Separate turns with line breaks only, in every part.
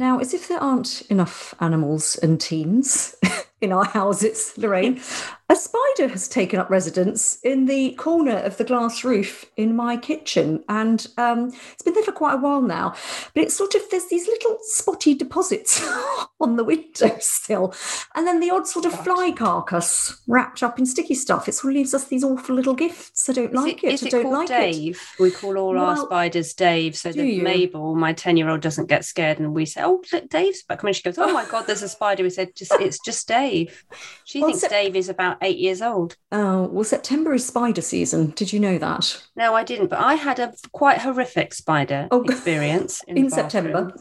Now, as if there aren't enough animals and teens in our houses, Lorraine, a spider has taken up residence in the corner of the glass roof in my kitchen. And um, it's been there for quite a while now. But it's sort of, there's these little spotty deposits on the window windowsill. And then the odd sort of fly carcass wrapped up in sticky stuff. It sort of leaves us these awful little gifts. I don't like it.
Is
I
it
don't
called
like
Dave? We call all our spiders Dave, so that
you?
Mabel, my ten-year-old, doesn't get scared, and we say, "Oh, look, Dave's back." And she goes, "Oh my God, there's a spider." We said, "Just it's just Dave." She
Well,
thinks Dave is about eight years old.
Oh, well, September is spider season. Did you know that?
No, I didn't, but I had a quite horrific spider
Oh,
experience in,
in September?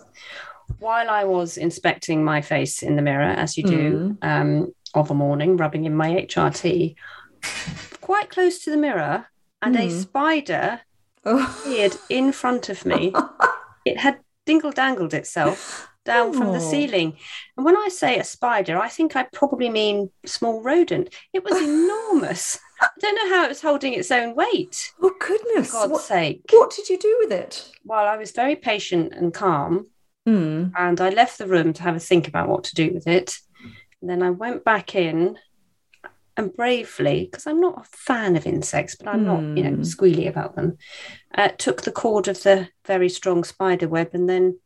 While I was inspecting my face in the mirror, as you do,
Mm.
um, of a morning, rubbing in my HRT, quite close to the mirror, and a
Mm.
spider
Oh.
appeared in front of me. it had dingle dangled itself down from the
Oh.
ceiling. And when I say a spider, I think I probably mean small rodent. It was enormous. I don't know how it was holding its own weight.
Oh, goodness.
For God's
What,
sake.
what did you do with it?
Well, I was very patient and calm,
Mm.
and I left the room to have a think about what to do with it. And then I went back in and bravely, because I'm not a fan of insects, but I'm not, you know,
Hmm.
squealy about them, uh, took the cord of the very strong spider web and then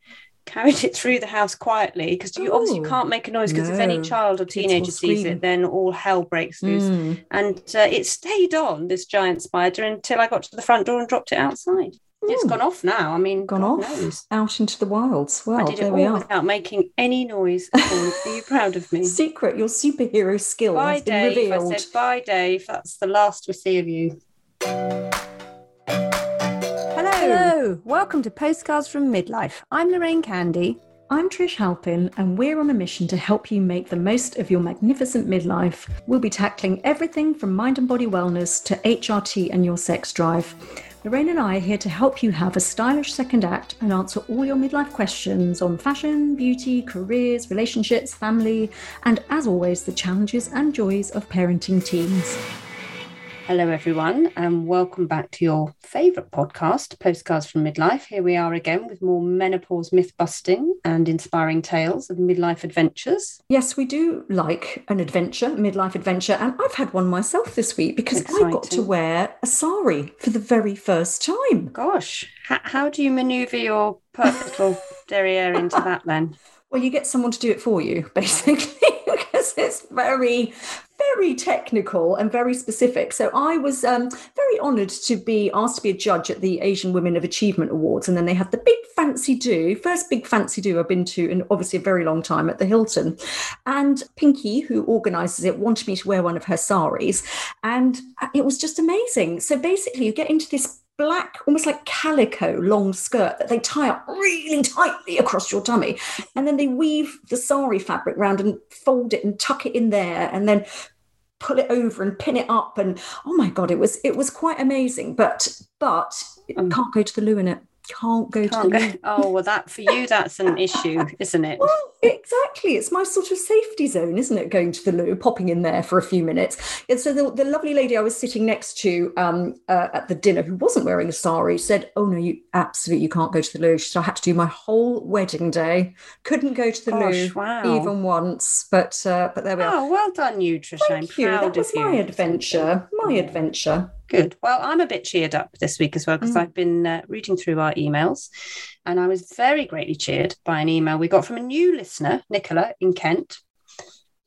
carried it through the house quietly because you obviously you
Oh,
can't make a noise because if any child or teenager sees
scream.
it then all hell breaks loose
Mm.
and uh, it stayed on this giant spider until i got to the front door and dropped it outside It's gone off now i mean
Gone
God
off
knows.
out into the wilds. Well,
I did it
there we are.
without making any noise. Are you proud of me?
Secret, your superhero skill
Bye,
has been
Dave.
revealed.
I said, bye, Dave. That's the last we see of you.
Welcome to Postcards from Midlife. I'm Lorraine Candy.
I'm Trish Halpin, and we're on a mission to help you make the most of your magnificent midlife. We'll be tackling everything from mind and body wellness to HRT and your sex drive. Lorraine and I are here to help you have a stylish second act and answer all your midlife questions on fashion, beauty, careers, relationships, family, and as always, the challenges and joys of parenting teens.
Hello, everyone, and welcome back to your favourite podcast, Postcards from Midlife. Here we are again with more menopause myth busting and inspiring tales of midlife adventures.
Yes, we do like an adventure, midlife adventure, and I've had one myself this week because I got to wear a sari for the very first time.
Gosh, how, how do you manoeuvre your little derriere into that then?
Well, you get someone to do it for you, basically, because it's very, very technical and very specific. So I was um, very honoured to be asked to be a judge at the Asian Women of Achievement Awards, and then they had the big fancy do, first big fancy do I've been to in obviously a very long time at the Hilton, and Pinky, who organises it, wanted me to wear one of her saris, and it was just amazing. So basically, you get into this black, almost like calico long skirt that they tie up really tightly across your tummy. And then they weave the sari fabric round and fold it and tuck it in there and then pull it over and pin it up. And oh my God, it was it was quite amazing. But but
Um,
can't go to the loo in it. Can't go to
Can't
the
go.
loo.
Oh, well, that for you, that's an issue, isn't it?
Well, exactly. It's my sort of safety zone, isn't it? Going to the loo, popping in there for a few minutes. And so the, the lovely lady I was sitting next to um, uh, at the dinner, who wasn't wearing a sari, said, "Oh no, you absolutely you can't go to the loo." So I had to do my whole wedding day. Couldn't go to the
Gosh,
loo
wow.
even once. But uh, but there we are.
Oh, well done, you, Trish. I'm
Thank you. That was
of you.
my adventure. My adventure.
Good. Well, I'm a bit cheered up this week as well because
Mm.
I've been uh, reading through our emails and I was very greatly cheered by an email we got from a new listener, Nicola in Kent.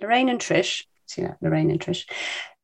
Lorraine and Trish. See that? Lorraine and Trish.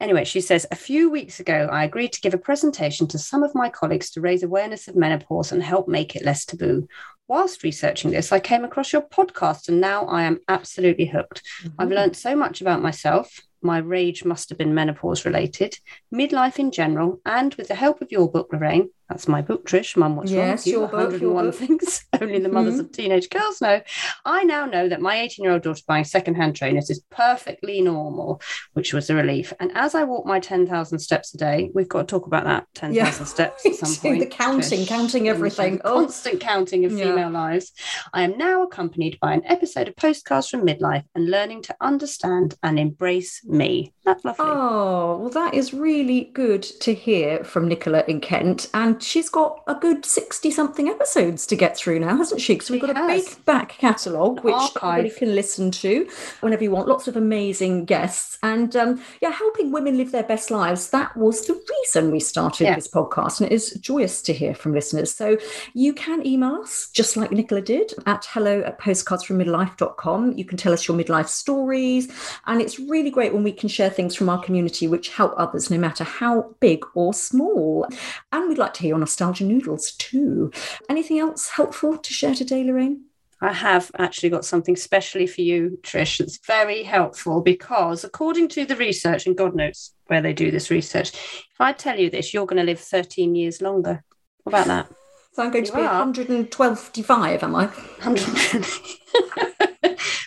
Anyway, she says, a few weeks ago, I agreed to give a presentation to some of my colleagues to raise awareness of menopause and help make it less taboo. Whilst researching this, I came across your podcast and now I am absolutely hooked. Mm-hmm. I've learned so much about myself. My rage must have been menopause related, midlife in general, and with the help of your book, Lorraine, That's my book, Trish. Mum, what's wrong
Yes,
with you?
your book, your
101
book.
things only the mothers of mm-hmm. teenage girls know. I now know that my 18 year old daughter buying secondhand trainers is perfectly normal, which was a relief. And as I walk my 10,000 steps a day, we've got to talk about that 10,000
Yeah.
steps at some point.
the counting,
Trish.
counting everything. Oh.
Constant counting of
Yeah.
female lives. I am now accompanied by an episode of Postcards from Midlife and learning to understand and embrace me. That's lovely.
Oh, well, that is really good to hear from Nicola in Kent. And she's got a good 60 something episodes to get through now, hasn't she? Because we've got a big back catalogue, which
Archive.
everybody can listen to whenever you want. Lots of amazing guests. And um, yeah, helping women live their best lives. That was the reason we started
Yeah.
this podcast. And it is joyous to hear from listeners. So you can email us, just like Nicola did, at hello at postcardsfrommidlife.com. You can tell us your midlife stories. And it's really great when we can share things from our community which help others, no matter how big or small. And we'd like to hear your nostalgia noodles too. Anything else helpful to share today, Lorraine?
I have actually got something specially for you, Trish. It's very helpful because, according to the research, and God knows where they do this research, if I tell you this, you're going to live 13 years longer. What about that?
So I'm going to be
are.
112.5, am I?
100.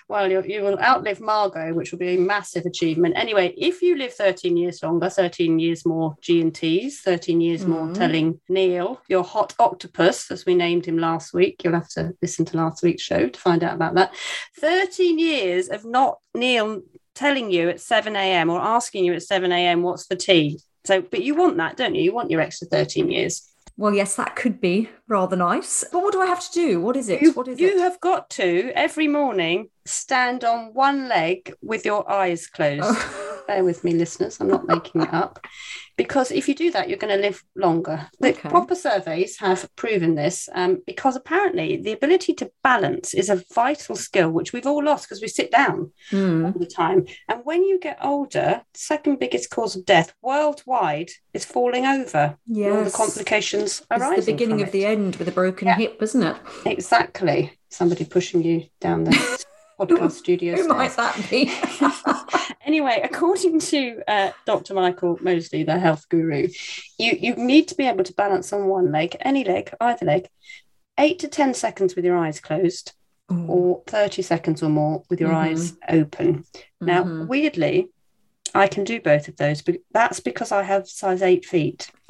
well, you, you will outlive Margot, which will be a massive achievement. Anyway, if you live 13 years longer, 13 years more G and T's, 13 years more
Mhm.
telling Neil, your hot octopus, as we named him last week. You'll have to listen to last week's show to find out about that. 13 years of not Neil telling you at 7 a.m. or asking you at 7 a.m. what's for tea. So, but you want that, don't you? You want your extra 13 years.
Well, yes, that could be rather nice. But what do I have to do? What is it?
You,
what is
you
it?
have got to every morning stand on one leg with your eyes closed.
Oh.
Bear with me, listeners. I'm not making it up. Because if you do that, you're going to live longer. The
Okay.
proper surveys have proven this um, because apparently the ability to balance is a vital skill, which we've all lost because we sit down
Hmm.
all the time. And when you get older, second biggest cause of death worldwide is falling over. and All the complications
It's
arising.
the beginning of the end with a broken
Yeah.
hip, isn't it?
Exactly. Somebody pushing you down the podcast studio.
Who might that be?
anyway, according to uh, Dr. Michael Mosley, the health guru, you, you need to be able to balance on one leg, any leg, either leg, eight to 10 seconds with your eyes closed,
Ooh.
or 30 seconds or more with your
Mhm.
eyes open. Now,
Mhm.
weirdly, I can do both of those, but that's because I have size eight feet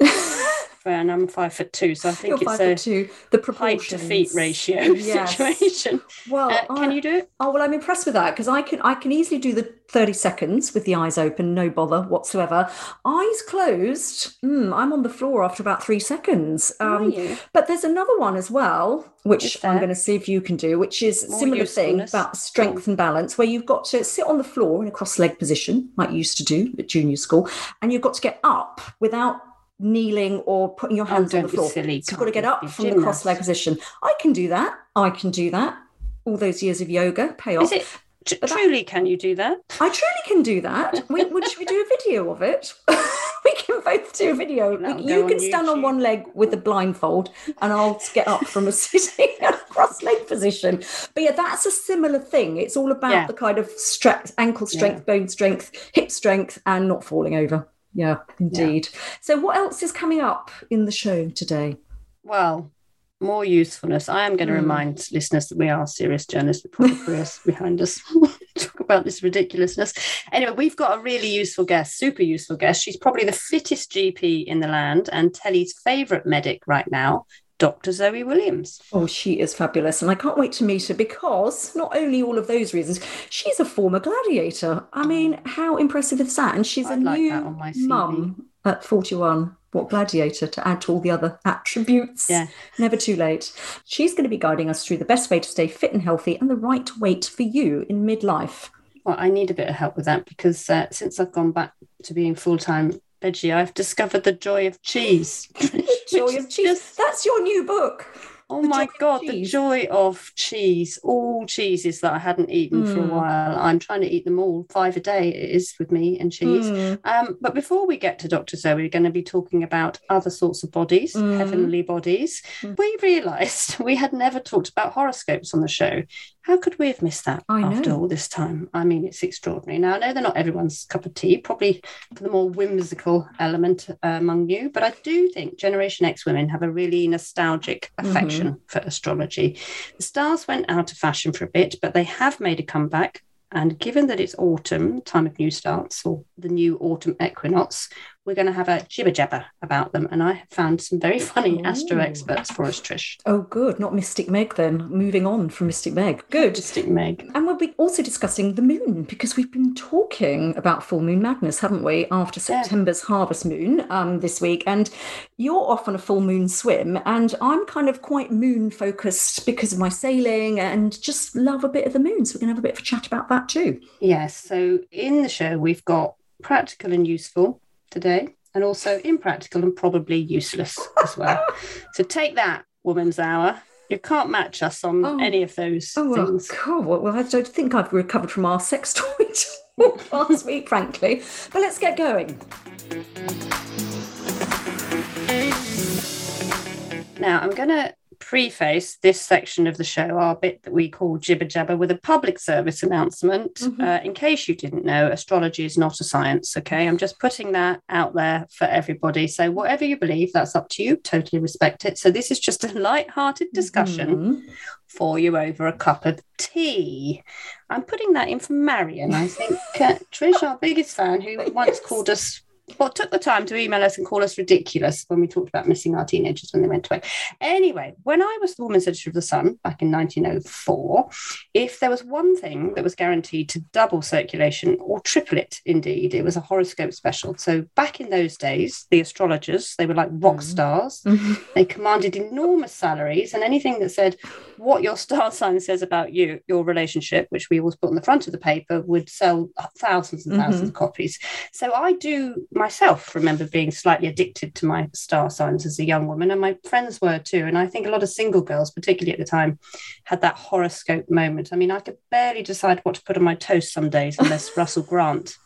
and I'm five foot two. So I think
You're
it's a
two. The
height to feet ratio
Yes.
situation.
Well,
Uh, can you do it?
Oh well, I'm impressed with that because I can I can easily do the 30 seconds with the eyes open, no bother whatsoever. Eyes closed, mm, I'm on the floor after about three seconds. Um, but there's another one as well, which I'm going to see if you can do, which is
More
similar thing about strength and balance, where you've got to sit on the floor in a cross-leg position, like you used to do at junior school, and you've got to get up without kneeling or putting your
Oh,
hands on
don't
the floor.
silly,
So you've got to get up from the cross-leg position. I can do that. I can do that. All those years of yoga pay off.
Is it tr-
But that-
truly? Can you do that?
I truly can do that. We, would should we do a video of it? we can both do a video.
That'll
you can
on
stand on one leg with a blindfold, and I'll get up from a sitting cross leg position. But yeah, that's a similar thing. It's all about
Yeah.
the kind of strength, ankle strength, bone strength, hip strength, and not falling over. Yeah, indeed. So, what else is coming up in the show today?
Well, more usefulness. I am going to
Mm.
remind listeners that we are serious journalists with proper careers behind us. Talk about this ridiculousness. Anyway, we've got a really useful guest, super useful guest. She's probably the fittest GP in the land and Telly's favourite medic right now, Dr. Zoe Williams.
Oh, she is fabulous. And I can't wait to meet her because not only all of those reasons, she's a former gladiator. I mean, how impressive is that? And she's
I'd
a
like
new
that on my CV.
mum at 41. What gladiator to add to all the other attributes?
Yeah.
Never too late. She's going to be guiding us through the best way to stay fit and healthy and the right weight for you in midlife.
Well, I need a bit of help with that because uh, since I've gone back to being full time veggie, I've discovered the joy of cheese.
Joy of cheese.
just-
That's your new book.
Oh
The
my god, the joy of cheese! All cheeses that I hadn't eaten for a
Mm.
while. I'm trying to eat them all. Five a day it is with me and cheese.
Mm.
Um, but before we get to Dr. Zoe, we're going to be talking about other sorts of bodies,
Mm.
heavenly bodies.
Mm.
We realised we had never talked about horoscopes on the show. How could we have missed that
I
after
know.
all this time? I mean, it's extraordinary. Now, I know they're not everyone's cup of tea, probably for the more whimsical element uh, among you, but I do think Generation X women have a really nostalgic
Mm-hmm.
for astrology. The stars went out of fashion for a bit, but they have made a comeback. And given that it's autumn, time of new starts, or the new autumn equinox, we're going to have a jibber jabber about them. And I have found some very funny astro experts for us, Trish.
Oh, good. Not Mystic Meg then. Moving on from Mystic Meg. Good.
Stick Meg.
And we'll be also discussing the moon because we've been talking about full moon madness, haven't we, after
Yeah.
September's harvest moon um, this week. And you're off on a full moon swim, and I'm kind of quite moon focused because of my sailing and just love a bit of the moon. So we're going to have a bit of a chat about that too.
Yes. So in the show, we've got practical and useful today, and also impractical and probably useless as well. so take that, Woman's Hour. You can't match us on
Oh.
any of those
Oh, well,
things.
God. Well, I don't think I've recovered from our sex toy last week, frankly. But let's get going.
Now, I'm going to preface this section of the show, our bit that we call Jibber Jabber, with a public service announcement.
Mhm.
Uh, in case you didn't know, astrology is not a science, okay? I'm just putting that out there for everybody. So, whatever you believe, that's up to you. Totally respect it. So, this is just a light-hearted discussion
Mhm.
for you over a cup of tea. I'm putting that in for Marion. I think uh, Trish, our biggest fan, who once
Yes.
called us, well, took the time to email us and call us ridiculous when we talked about missing our teenagers when they went away. Anyway, when I was the Woman's Editor of the Sun back in 1904, if there was one thing that was guaranteed to double circulation or triple it, indeed, it was a horoscope special. So back in those days, the astrologers, they were like rock
Mm.
stars.
Mhm.
They commanded enormous salaries, and anything that said what your star sign says about you, your relationship, which we always put on the front of the paper, would sell thousands and 1000s
Mhm.
of copies. So I do myself remember being slightly addicted to my star signs as a young woman, and my friends were too. And I think a lot of single girls, particularly at the time, had that horoscope moment. I mean, I could barely decide what to put on my toast some days unless Russell Grant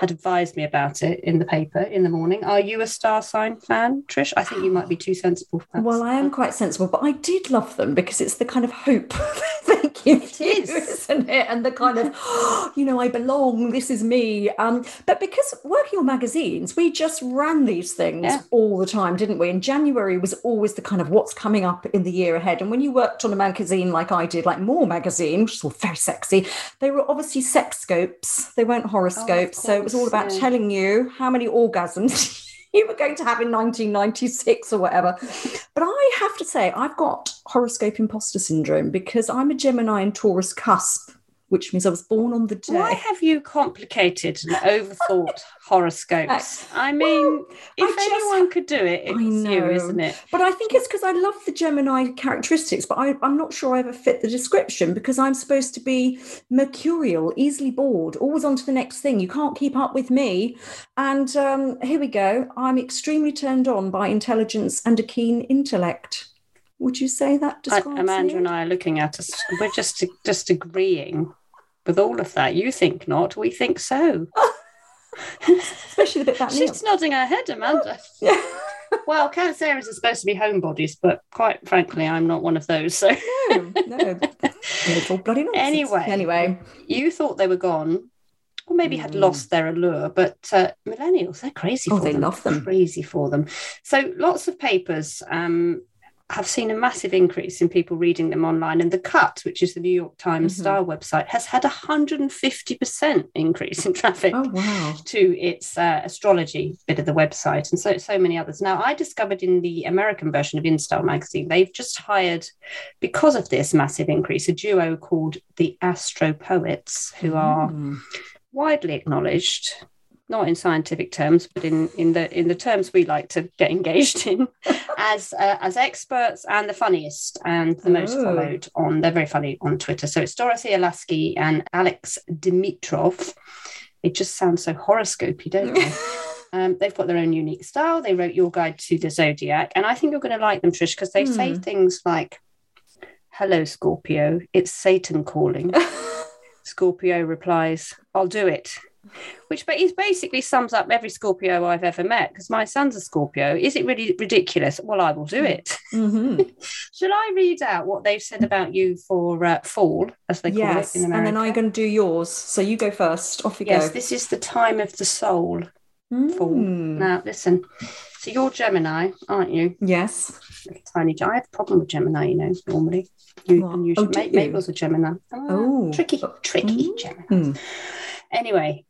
had advised me about it in the paper in the morning. Are you a star sign fan, Trish? I think you might be too sensible for that.
Well, I am quite sensible, but I did love them because it's the kind of hope give you,
is.
isn't it? And the kind of, you know, I belong, this is me. Um, but because working on magazines, we just ran these things
Yeah.
all the time, didn't we? And January was always the kind of what's coming up in the year ahead. And when you worked on a magazine like I did, like More Magazine, which is all very sexy, they were obviously sex scopes. They weren't horoscopes. so it was all about
yeah.
telling you how many orgasms you were going to have in 1996 or whatever. But I have to say, I've got horoscope imposter syndrome because I'm a Gemini and Taurus cusp, which means I was born on the day.
Why have you complicated and overthought horoscopes? I mean,
I
if
just-
anyone could do it,
I
it's you,
know.
isn't it?
But I think it's because I love the Gemini characteristics, but I, I'm not sure I ever fit the description because I'm supposed to be mercurial, easily bored, always on to the next thing. You can't keep up with me. And um, here we go. I'm extremely turned on by intelligence and a keen intellect. Would you say that
I, Amanda and I are looking at us. We're just just agreeing with all of that. You think not? We think so.
Especially the bit that
She's nodding her head, Amanda.
Yeah.
Well, Cancerians are supposed to be homebodies, but quite frankly, I'm not one of those. So
no, no. It's all bloody nonsense.
Anyway.
Anyway.
you thought they were gone, or maybe had
Mm.
lost their allure. But uh, millennials, they're crazy
Oh,
for
they
them.
love them.
Crazy for them. So lots of papers um, have seen a massive increase in people reading them online, and the Cut, which is the New York Times
Mhm.
style website, has had a hundred and fifty percent increase in traffic.
Oh, wow.
To its uh, astrology bit of the website, and so so many others. Now, I discovered in the American version of InStyle magazine, they've just hired, because of this massive increase, a duo called the Astro Poets, who are
Mm.
widely acknowledged not in scientific terms but in in the in the terms we like to get engaged in as uh, as experts and the funniest and the most
Oh.
followed on they're very funny on twitter so it's Dorothea Lasky and alex dimitrov it just sounds so horoscopy don't they um, they've got their own unique style they wrote your guide to the zodiac and i think you're going to like them trish because they say
Hmm.
things like Hello, Scorpio. It's Satan calling. Scorpio replies, I'll do it. Which is basically sums up every Scorpio I've ever met because my son's a Scorpio. Is it really ridiculous? Well, I will do it.
hmm
Shall I read out what they've said about you for uh, fall, as they call
Yes,
it in America?
and then I'm going to do yours. So you go first. Off you
yes,
go.
Yes, this is the time of the soul. fall.
Mm.
Now, listen. So you're Gemini, aren't you?
Yes.
Tiny. I have a problem with Gemini, you know, normally. You, and you
Oh,
should? Mabel's a Gemini. Ah,
Oh.
tricky, tricky
Mm.
Gemini.
Mm.
Anyway,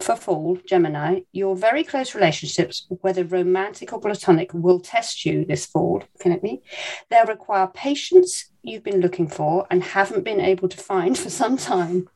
for fall, Gemini, your very close relationships, whether romantic or platonic, will test you this fall. Looking at me, they'll require patience you've been looking for and haven't been able to find for some time.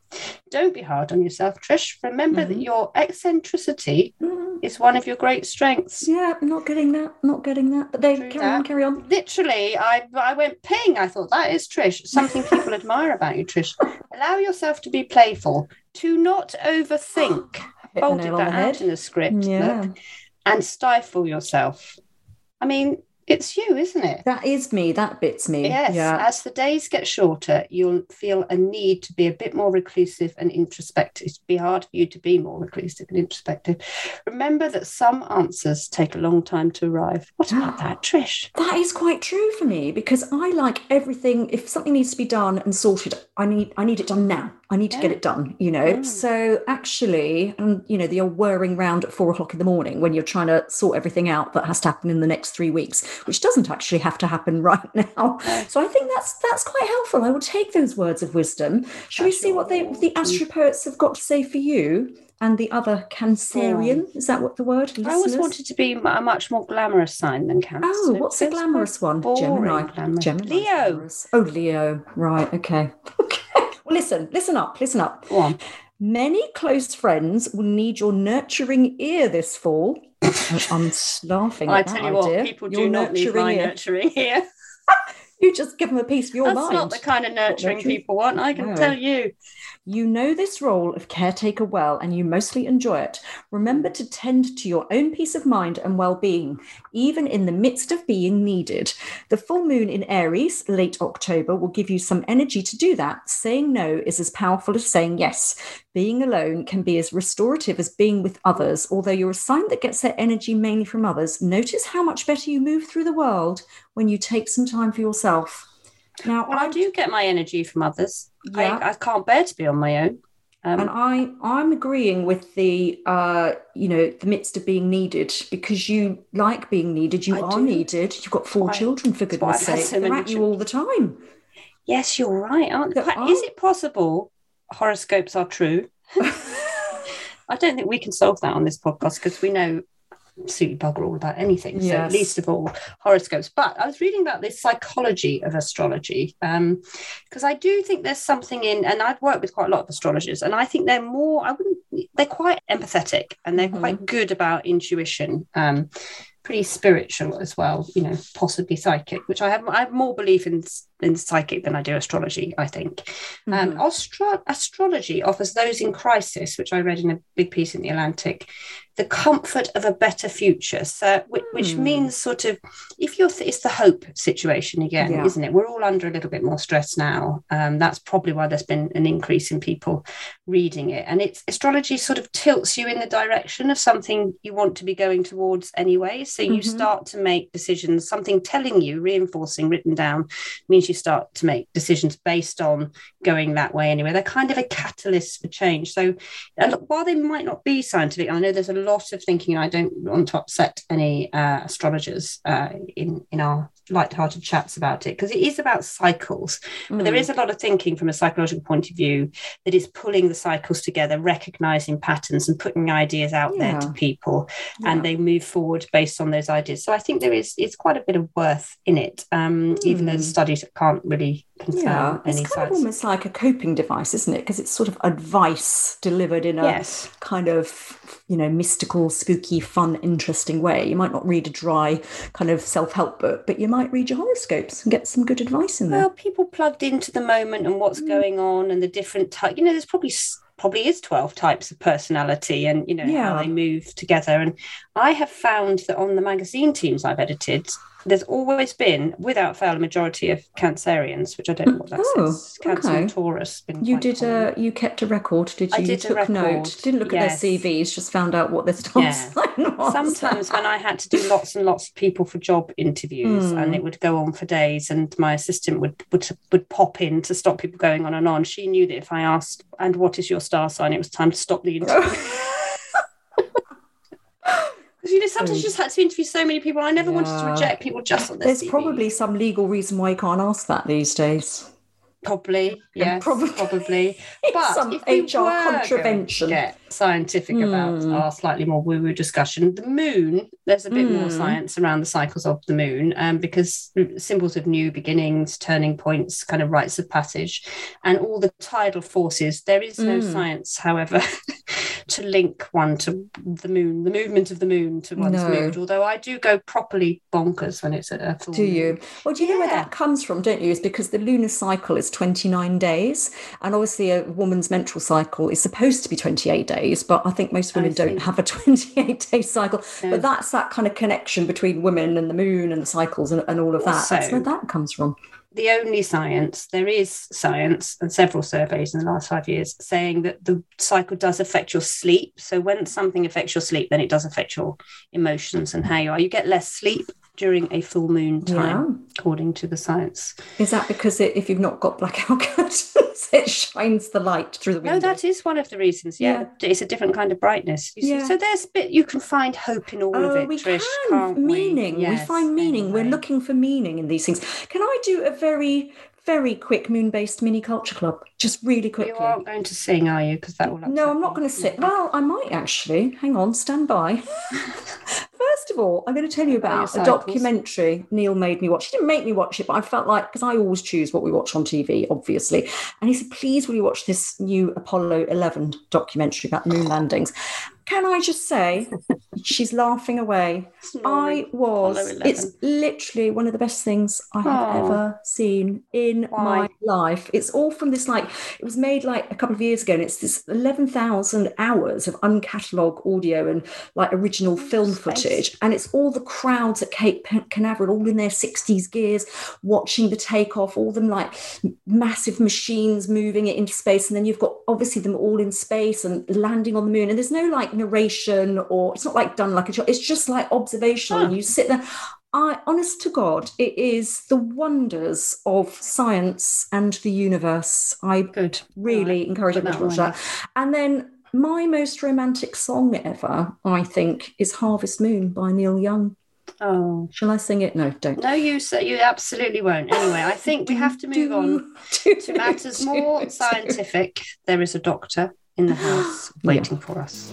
Don't be hard on yourself, Trish. Remember that
Mhm.
your eccentricity
Mm.
is one of your great strengths.
Yeah, I'm not getting that. Not getting that. But they
True
carry on, carry on.
Literally, I I went ping. I thought that is Trish. Something people admire about you, Trish. Allow yourself to be playful. To not overthink. Folded that out
head.
in a script.
Yeah.
Look, and stifle yourself. I mean, it's you, isn't it?
That is me. That bit's me.
Yes,
Yeah.
as the days get shorter, you'll feel a need to be a bit more reclusive and introspective. It'll be hard for you to be more reclusive and introspective. Remember that some answers take a long time to arrive. What about that, Trish?
That is quite true for me because I like everything. If something needs to be done and sorted, I need I need it done now. I need to get it done. You know.
Mm.
So actually, and you know, the old whirring round at four o'clock in the morning when you're trying to sort everything out that has to happen in the next three weeks, which doesn't actually have to happen right now. So I think that's that's quite helpful. I will take those words of wisdom. Shall we see what they, the astropoets have got to say for you? And the other Cancerian, is that what the word?
I always wanted to be a much more glamorous sign than Cancer.
Oh, what's
a
glamorous one? Gemini.
glamorous.
Gemini's
Leo.
glamorous. Oh, Leo. Right. Okay. Okay. Well, listen. Listen up. Listen up.
Go on.
Many close friends will need your nurturing ear this fall. I'm laughing.
I
at
tell
that
you what,
idea.
people
Your
do not need my
ear.
nurturing here.
You just give them a piece of your
That's
mind.
That's not the kind of nurturing
nurturing?
people want. I can
No.
tell you.
You know this role of caretaker well, and you mostly enjoy it. Remember to tend to your own peace of mind and well being, even in the midst of being needed. The full moon in Aries, late October, will give you some energy to do that. Saying no is as powerful as saying yes. Being alone can be as restorative as being with others. Although you're a sign that gets their energy mainly from others, notice how much better you move through the world when you take some time for yourself. Now,
Well, I do get my energy from others.
Yeah.
I, I can't bear to be on my own. Um,
and I, I'm agreeing with the, uh, you know, the midst of being needed because you like being needed. You
I
are
do.
needed. You've got four children, for goodness sake.
so
They're at you all the time.
yes, you're right. Aren't
There are-
Is it possible horoscopes are true? I don't think we can solve that on this podcast because we know absolutely bugger all about anything. So
Yes.
least of all horoscopes. But I was reading about the psychology of astrology because I do think there's something in, and I've worked with quite a lot of astrologers, and I think they're more. I wouldn't. They're quite empathetic and they're
Mhm.
quite good about intuition. Um, pretty spiritual as well, you know, possibly psychic, which I have I have more belief in in psychic than I do astrology, I think. Um,
Mhm.
astro- astrology offers those in crisis, which I read in a big piece in the Atlantic, the comfort of a better future. So, which, which
Hmm.
means sort of, if you're, th- it's the hope situation again,
Yeah.
isn't it? We're all under a little bit more stress now. Um, that's probably why there's been an increase in people reading it. And it's astrology sort of tilts you in the direction of something you want to be going towards anyway. So you
Mhm.
start to make decisions, something telling you, reinforcing, written down, means you start to make decisions based on going that way anyway. They're kind of a catalyst for change. So and while they might not be scientific, I know there's a lot of thinking. I don't want to upset any uh, astrologers uh, in in our light-hearted chats about it because it is about cycles. But there
Mm.
a lot of thinking from a psychological point of view that is pulling the cycles together, recognizing patterns and putting ideas out there to people,
Yeah.
and they move forward based on those ideas. So I think there is it's quite a bit of worth in it, um, even though the
Hmm.
studies can't really confirm
Yeah, it's
any
kind of almost like a coping device, isn't it? Because it's sort of advice delivered in a
Yes.
kind of, you know, mystical, spooky, fun, interesting way. You might not read a dry kind of self help book, but you might read your horoscopes and get some good advice in there.
Well, people plugged into the moment and what's
Mm.
going on and the different type. You know, there's probably probably is 12 types of personality and you know how they move together and i have found that on the magazine teams i've edited there's always been, without fail, a majority of Cancerians, which I don't know what that
Oh,
says. Cancer
okay.
Taurus. Been
You did
common.
a you kept a record, did you?
I
You
did a
took
record,
note. Didn't look
yes.
at their CVs, just found out what their star
Yeah.
sign was.
Sometimes when I had to do lots and lots of people for job interviews,
Hmm.
and it would go on for days, and my assistant would would would pop in to stop people going on and on. She knew that if I asked, "And what is your star sign?" it was time to stop the interview. Because you know, sometimes um, you just had to interview so many people. I never wanted to reject people just on their
There's
CV.
probably some legal reason why you can't ask that these days.
Probably, yeah,
probably-
probably. But
Some
if we
HR
were going to
contravention.
get scientific about
Hmm.
our slightly more woo-woo discussion, the moon. There's a bit more
Hmm.
science around the cycles of the moon, um, because symbols of new beginnings, turning points, kind of rites of passage, and all the tidal forces. There is no
Hmm.
science, however, to link one to the moon, the movement of the moon to one's
No.
mood. Although I do go properly bonkers when it's a, a full
Do you? Well, do you know where that comes from, don't you? It's because the lunar cycle is 29 days. And obviously, a woman's menstrual cycle is supposed to be 28 days, but I think most women don't have a 28 day cycle.
No.
But that's that kind of connection between women and the moon and the cycles and, and all of that. That's where that comes from.
the only science there is science and several surveys in the last five years saying that the cycle does affect your sleep so when something affects your sleep then it does affect your emotions and how you are you get less sleep during a full moon time according to the science
Is that because it, if you've not got blackout curtains, it shines the light through the window?
no that is one of the reasons yeah, it's a different kind of brightness you see.
Yeah.
so there's a bit you can find hope in all of
Oh,
it
we
Trish,
can
can't we?
meaning. we
Yes,
find meaning. We're looking for meaning in these things. Can I do a very, very quick moon-based mini culture club? Just really quickly.
you aren't going to sing are you because that will
No, I'm not going to sit. Well, I might actually. Hang on, stand by. First of all, I'm going to tell you
About
a documentary Neil made me watch. He didn't make me watch it, but I felt like because I always choose what we watch on TV, obviously. And he said, "Please, will you watch this new Apollo 11 documentary about moon landings?" Can I just say, she's laughing away. I was. It's literally one of the best things I have
Oh.
ever seen in my life. It's all from this like it was made like a couple of years ago, and it's this eleven thousand hours of uncatalogued audio and like original film
space.
footage, and it's all the crowds at Cape Canaveral, all in their sixties gears, watching the takeoff, all them like massive machines moving it into space, and then you've got obviously them all in space and landing on the moon, and there's no like narration or it's not like done like a job. It's just like observational, and you sit there. I, honest to God, it is the wonders of science and the universe. I
good
really
Right,
encourage everyone to
that
watch that. And then my most romantic song ever, I think, is Harvest Moon by Neil Young.
oh
Shall I sing it? No, don't.
No, you so you absolutely won't. Anyway, I think we have to move on to matters more scientific. There is a doctor in the house
Yeah.
waiting for us.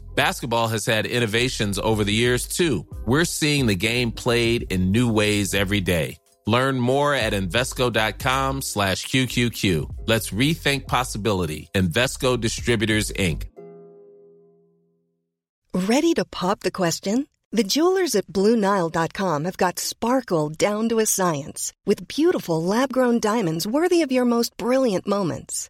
Basketball has had innovations over the years too. We're seeing the game played in new ways every day. Learn more at Invesco.com slash QQQ. Let's rethink possibility. Invesco Distributors, Inc.
Ready to pop the question? The jewelers at BlueNile.com have got sparkle down to a science with beautiful lab grown diamonds worthy of your most brilliant moments.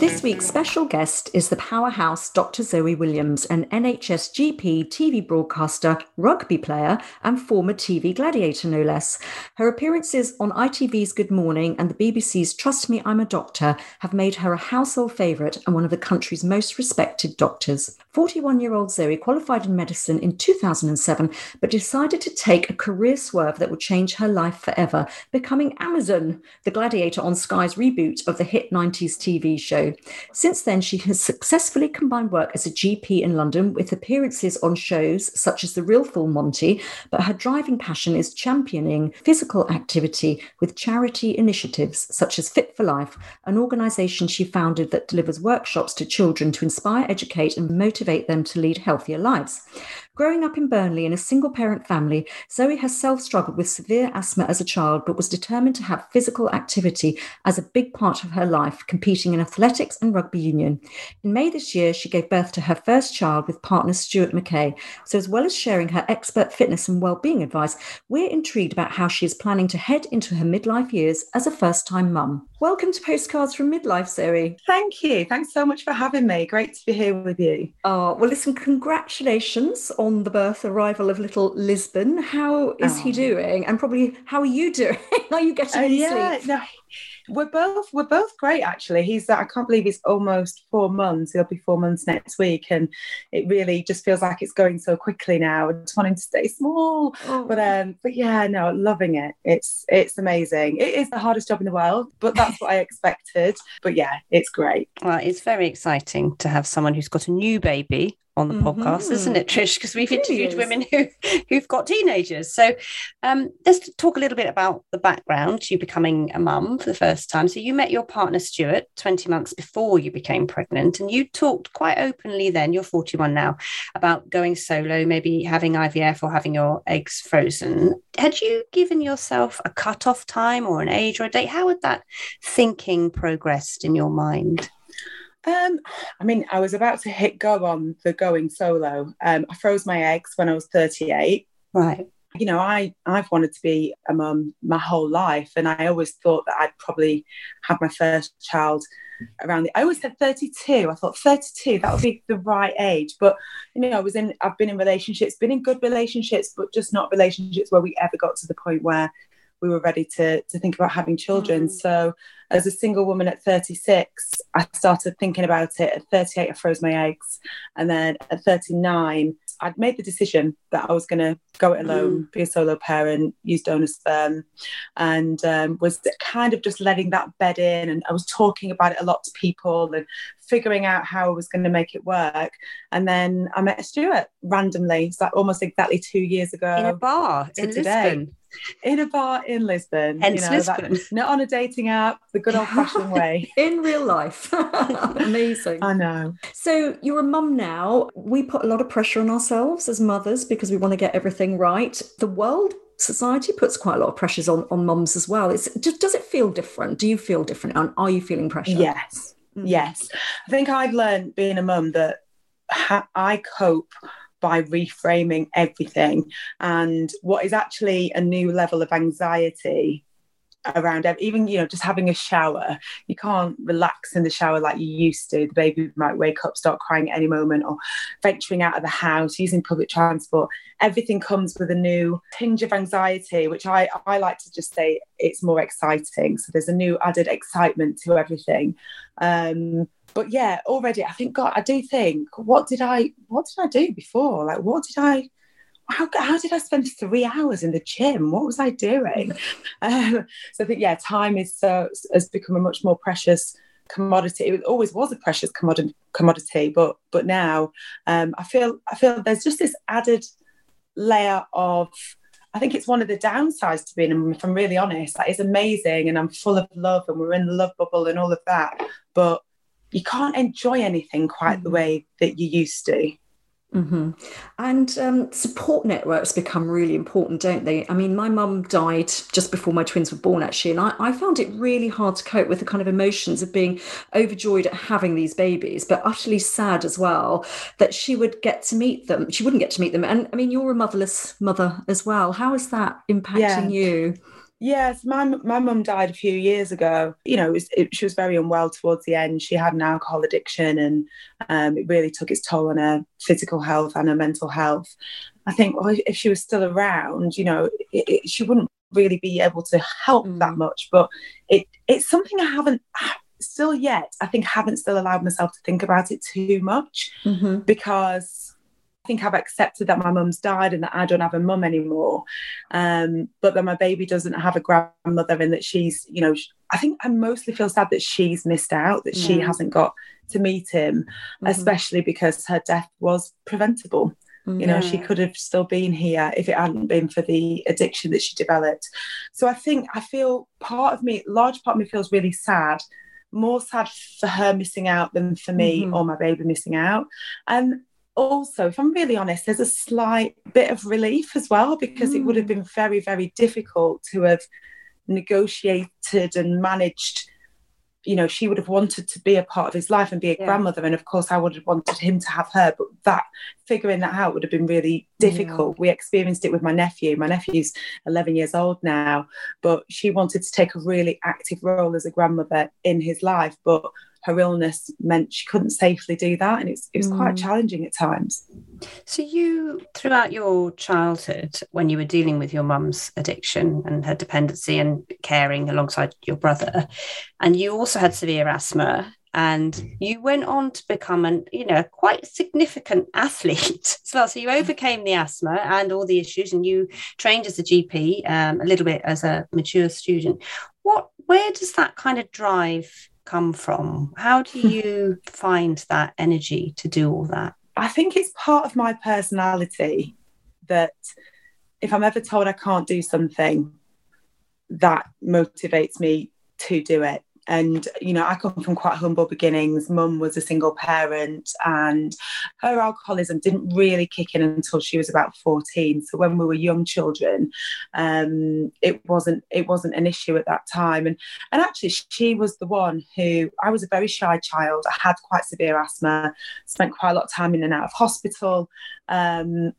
This week's special guest is the powerhouse Dr. Zoe Williams, an NHS GP, TV broadcaster, rugby player, and former TV gladiator, no less. Her appearances on ITV's Good Morning and the BBC's Trust Me, I'm a Doctor have made her a household favourite and one of the country's most respected doctors. 41 year old Zoe qualified in medicine in 2007, but decided to take a career swerve that would change her life forever, becoming Amazon, the gladiator on Sky's reboot of the hit 90s TV show. Since then, she has successfully combined work as a GP in London with appearances on shows such as The Real Full Monty, but her driving passion is championing physical activity with charity initiatives such as Fit for Life, an organisation she founded that delivers workshops to children to inspire, educate, and motivate them to lead healthier lives. Growing up in Burnley in a single parent family, Zoe herself struggled with severe asthma as a child, but was determined to have physical activity as a big part of her life, competing in athletics and rugby union. In May this year, she gave birth to her first child with partner Stuart McKay. So, as well as sharing her expert fitness and well-being advice, we're intrigued about how she is planning to head into her midlife years as a first-time mum. Welcome to Postcards from Midlife, Zoe.
Thank you. Thanks so much for having me. Great to be here with you.
Oh, well, listen, congratulations on the birth arrival of little Lisbon. How is oh. he doing? And probably how are you doing? are you getting uh, any
yeah,
sleep?
No, we're both we're both great actually. He's I can't believe he's almost four months. He'll be four months next week, and it really just feels like it's going so quickly now. I just want him to stay small, oh. but um, but yeah, no, loving it. It's it's amazing. It is the hardest job in the world, but that's what I expected. But yeah, it's great.
Well, it's very exciting to have someone who's got a new baby on the mm-hmm. podcast, isn't it, Trish? Because we've interviewed women who who've got teenagers. So um, let's talk a little bit about the background. To you becoming a mum for the first time. So you met your partner Stuart 20 months before you became pregnant, and you talked quite openly then. You're 41 now about going solo, maybe having IVF or having your eggs frozen. Had you given yourself a cut-off time or an age or a date? How had that thinking progressed in your mind?
Um, I mean, I was about to hit go on the going solo. Um, I froze my eggs when I was 38.
Right.
You know, I I've wanted to be a mum my whole life, and I always thought that I'd probably have my first child around the. I always said 32. I thought 32 that would be the right age, but you know, I was in. I've been in relationships, been in good relationships, but just not relationships where we ever got to the point where we were ready to to think about having children. Mm. So as a single woman at 36, I started thinking about it. At 38, I froze my eggs. And then at 39, I'd made the decision that I was going to go it alone, mm. be a solo parent, use donor sperm, and um, was kind of just letting that bed in. And I was talking about it a lot to people and figuring out how I was going to make it work. And then I met Stuart randomly. It's like almost exactly two years ago.
In a bar in today. Lisbon
in a bar in Lisbon.
Hence you know, Lisbon.
That, not on a dating app, the good old fashioned way.
in real life. Amazing.
I know.
So you're a mum now. We put a lot of pressure on ourselves as mothers because we want to get everything right. The world society puts quite a lot of pressures on on mums as well. It's just does it feel different? Do you feel different? And are you feeling pressure?
Yes. Mm. Yes. I think I've learned being a mum that ha- I cope by reframing everything. And what is actually a new level of anxiety around even you know just having a shower. You can't relax in the shower like you used to. The baby might wake up start crying at any moment or venturing out of the house using public transport. Everything comes with a new tinge of anxiety which i i like to just say it's more exciting. So there's a new added excitement to everything. Um but yeah, already I think God, I do think, what did I what did I do before? Like what did I how, how did I spend three hours in the gym? What was I doing? um, so I think yeah, time is so has become a much more precious commodity. It always was a precious commodity, commodity, but but now um, I feel I feel there's just this added layer of I think it's one of the downsides to being if I'm really honest. That is amazing and I'm full of love and we're in the love bubble and all of that. But you can't enjoy anything quite the way that you used to.
Mm-hmm. And um, support networks become really important, don't they? I mean, my mum died just before my twins were born, actually, and I, I, found it really hard to cope with the kind of emotions of being overjoyed at having these babies, but utterly sad as well that she would get to meet them. She wouldn't get to meet them. And I mean, you're a motherless mother as well. How is that impacting yeah. you?
Yes, my my mum died a few years ago. You know, it was, it, she was very unwell towards the end. She had an alcohol addiction, and um, it really took its toll on her physical health and her mental health. I think well, if she was still around, you know, it, it, she wouldn't really be able to help mm. that much. But it it's something I haven't still yet, I think, haven't still allowed myself to think about it too much
Mm-hmm.
because I think I've accepted that my mum's died and that I don't have a mum anymore. Um, but that my baby doesn't have a grandmother and that she's, you know, I think I mostly feel sad that she's missed out, that she
Mm.
hasn't got to meet him,
Mm-hmm.
especially because her death was preventable. You know, she could have still been here if it hadn't been for the addiction that she developed. So I think I feel part of me, large part of me feels really sad, more sad for her missing out than for me
Mhm.
or my baby missing out. And also, if I'm really honest, there's a slight bit of relief as well because it would have mm. been very, very difficult to have negotiated and managed you know she would have wanted to be a part of his life and be a
Yeah.
grandmother and of course i would have wanted him to have her but that figuring that out would have been really difficult. Mm. We experienced it with my nephew. My nephew's 11 years old now but she wanted to take a really active role as a grandmother in his life but her illness meant she couldn't safely do that and it's, it was quite
Mm.
challenging at times
So you, throughout your childhood, when you were dealing with your mum's addiction and her dependency and caring alongside your brother, and you also had severe asthma, and you went on to become an, you know, quite significant athlete as well. So you overcame the asthma and all the issues, and you trained as a GP um, a little bit as a mature student. What, where does that kind of drive come from? How do you find that energy to do all that?
I think it's part of my personality that if I'm ever told I can't do something, that motivates me to do it. And, you know, I come from quite humble beginnings. Mum was a single parent, and her alcoholism didn't really kick in until she was about 14. So when we were young children, um, it wasn't it wasn't an issue at that time. And and actually, she was the one who I was a very shy child. I had quite severe asthma, spent quite a lot of time in and out of hospital. Um,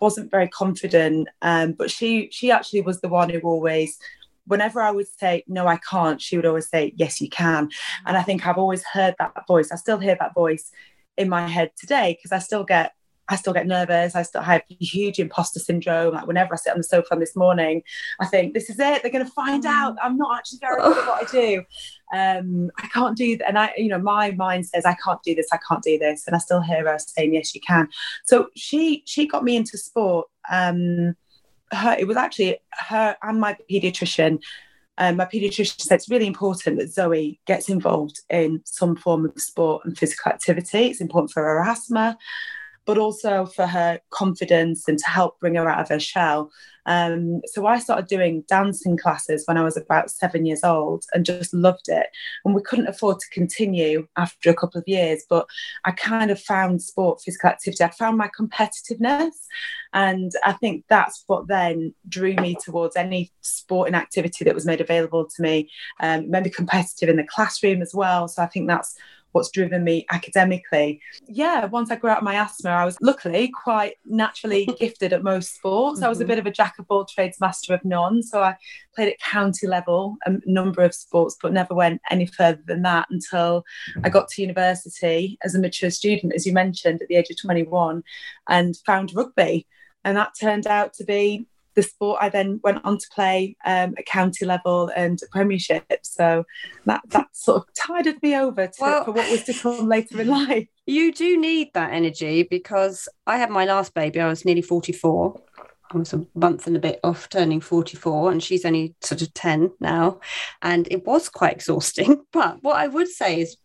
wasn't very confident, um, but she she actually was the one who always whenever I would say, no, I can't, she would always say, yes, you can. And I think I've always heard that voice. I still hear that voice in my head today because I still get I still get nervous. I still have huge imposter syndrome. Like whenever I sit on the sofa this morning, I think this is it. They're going to find out I'm not actually very good at what I do. Um, I can't do that. And I, you know, my mind says I can't do this. I can't do this. And I still hear her saying, yes, you can. So she she got me into sport. Um, her it was actually her and my pediatrician um, my pediatrician said it's really important that Zoe gets involved in some form of sport and physical activity. It's important for her asthma, but also for her confidence and to help bring her out of her shell. Um, so I started doing dancing classes when I was about seven years old and just loved it. And we couldn't afford to continue after a couple of years, but I kind of found sport, physical activity. I found my competitiveness. And I think that's what then drew me towards any sporting activity that was made available to me. Um, maybe competitive in the classroom as well. So I think that's what's driven me academically. Yeah, once I grew out of my asthma, I was luckily quite naturally gifted at most sports. I was a mm-hmm. bit of a jack of all trades, master of none. So I played at county level a number of sports, but never went any further than that until I got to university as a mature student, as you mentioned, at the age of 21, and found rugby. And that turned out to be the sport I then went on to play um, at county level and a premiership. So that that sort of tided me over to,
Well-
for what was to come later in life.
You do need that energy because I had my last baby, I was nearly 44. I was a month and a bit off turning 44, and she's only sort of 10 now. And it was quite exhausting. But what I would say is,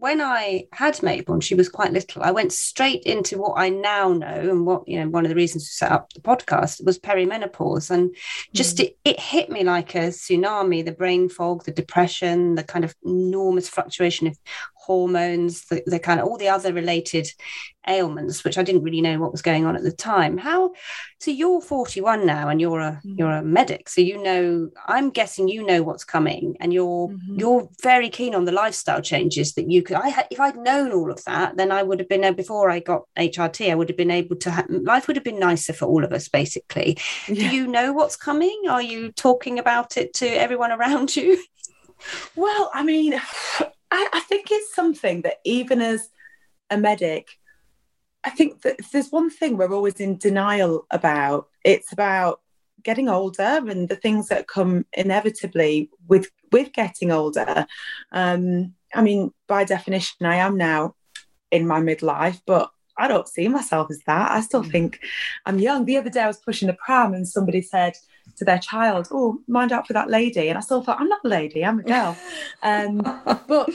when I had Mabel and she was quite little, I went straight into what I now know and what, you know, one of the reasons to set up the podcast was perimenopause. And just mm. it, it hit me like a tsunami the brain fog, the depression, the kind of enormous fluctuation of hormones, the, the kind of all the other related ailments, which I didn't really know what was going on at the time. How so you're 41 now and you're a
Mm.
you're a medic. So you know, I'm guessing you know what's coming and you're
Mhm.
you're very keen on the lifestyle changes that you could I had if I'd known all of that, then I would have been uh, before I got HRT, I would have been able to ha- life would have been nicer for all of us basically.
Yeah.
Do you know what's coming? Are you talking about it to everyone around you?
Well, I mean, I, I think it's something that even as a medic, I think that if there's one thing we're always in denial about, it's about getting older and the things that come inevitably with with getting older. Um, I mean, by definition, I am now in my midlife, but I don't see myself as that. I still mm. think I'm young. The other day I was pushing a pram and somebody said to their child, Oh, mind out for that lady. And I still thought, I'm not a lady, I'm a girl. um, but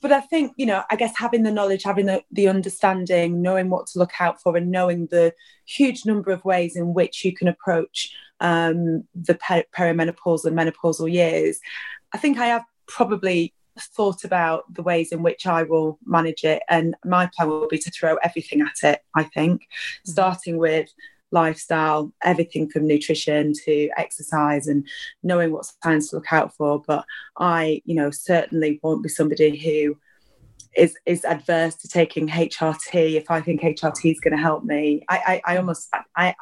but I think, you know, I guess having the knowledge, having the, the understanding, knowing what to look out for, and knowing the huge number of ways in which you can approach um, the per- perimenopause and menopausal years, I think I have probably thought about the ways in which I will manage it. And my plan will be to throw everything at it, I think, mm-hmm. starting with lifestyle, everything from nutrition to exercise and knowing what signs to look out for. But I, you know, certainly won't be somebody who is is adverse to taking HRT if I think HRT is going to help me. I, I, I almost I, I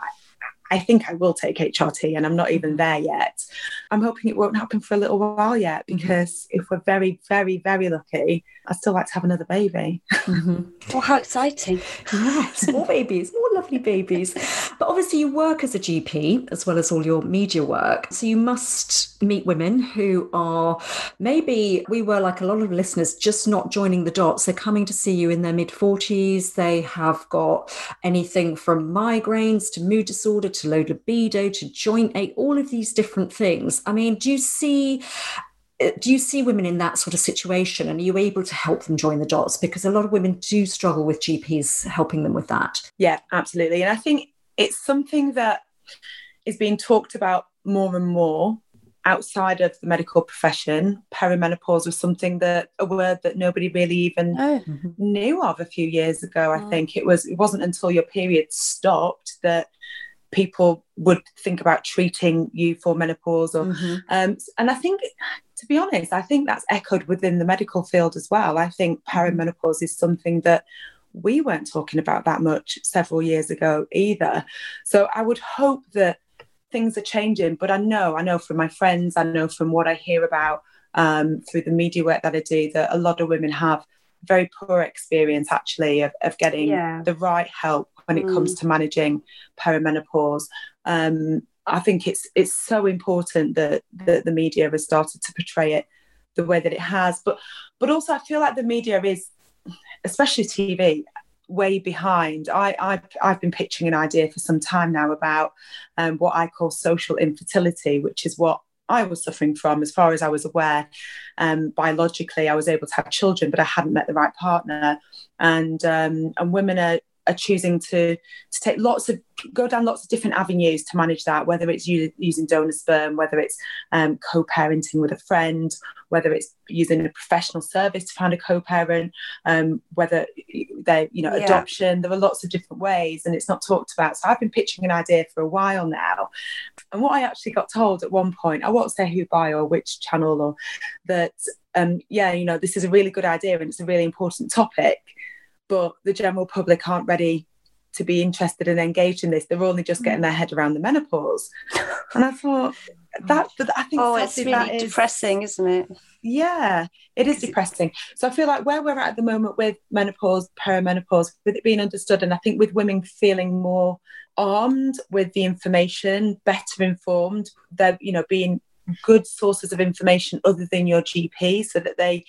I think I will take HRT and I'm not even there yet. I'm hoping it won't happen for a little while yet mm-hmm. because if we're very, very, very lucky, I'd still like to have another baby.
Mm-hmm. Oh, how exciting.
Yes, more babies, more lovely babies. But obviously, you work as a GP as well as all your media work. So you must meet women who are maybe we were like a lot of listeners just not joining the dots. They're coming to see you in their mid 40s. They have got anything from migraines to mood disorder to low libido to joint ache, all of these different things. I mean, do you see uh, do you see women in that sort of situation? And are you able to help them join the dots? Because a lot of women do struggle with gps helping them with that.
Yeah absolutely. And i think it's something that is being talked about more and more outside of the medical profession. Perimenopause was something that a word that nobody really even oh. knew of a few years ago i oh. think. It was it wasn't until your period stopped that people would think about treating you for menopause or mm-hmm. um, and i think to be honest i think that's echoed within the medical field as well i think mm-hmm. perimenopause is something that we weren't talking about that much several years ago either so i would hope that things are changing but i know i know from my friends i know from what i hear about um, through the media work that i do that a lot of women have very poor experience actually of, of getting yeah. the right help when it mm. comes to managing perimenopause. Um, I think it's it's so important that, that the media has started to portray it the way that it has. But but also I feel like the media is, especially TV, way behind. I, I've, I've been pitching an idea for some time now about um, what I call social infertility, which is what I was suffering from, as far as I was aware. Um, biologically, I was able to have children, but I hadn't met the right partner. And um, and women are are choosing to to take lots of go down lots of different avenues to manage that whether it's using donor sperm whether it's um, co-parenting with a friend whether it's using a professional service to find a co-parent um, whether they're you know yeah. adoption. There are lots of different ways and it's not talked about. So i've been pitching an idea for a while now. And what i actually got told at one point i won't say who by or which channel or that um, yeah you know this is a really good idea and it's a really important topic but the general public aren't ready to be interested and engaged in this. They're only just getting their head around the menopause. And I thought that, I think
oh, it's really depressing, isn't it?
Yeah, it is depressing. So I feel like where we're at at the moment with menopause, perimenopause, with it being understood, and I think with women feeling more armed with the information, better informed, they're you know being good sources of information other than your GP, so that they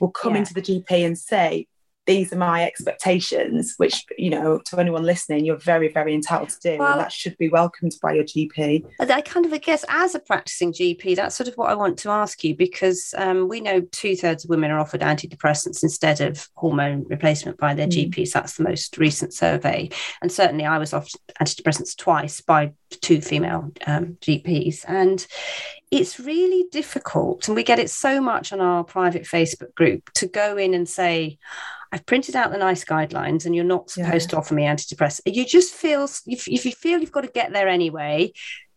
will come yeah. into the GP and say, these are my expectations, which, you know, to anyone listening, you're very, very entitled to do. Well, and that should be welcomed by your GP.
I kind of, I guess, as a practicing GP, that's sort of what I want to ask you because um, we know two thirds of women are offered antidepressants instead of hormone replacement by their mm. GPs. That's the most recent survey. And certainly I was offered antidepressants twice by two female um, GPs. And it's really difficult. And we get it so much on our private Facebook group to go in and say, I've printed out the NICE guidelines and you're not supposed yeah. to offer me antidepressants. You just feel, if, if you feel you've got to get there anyway,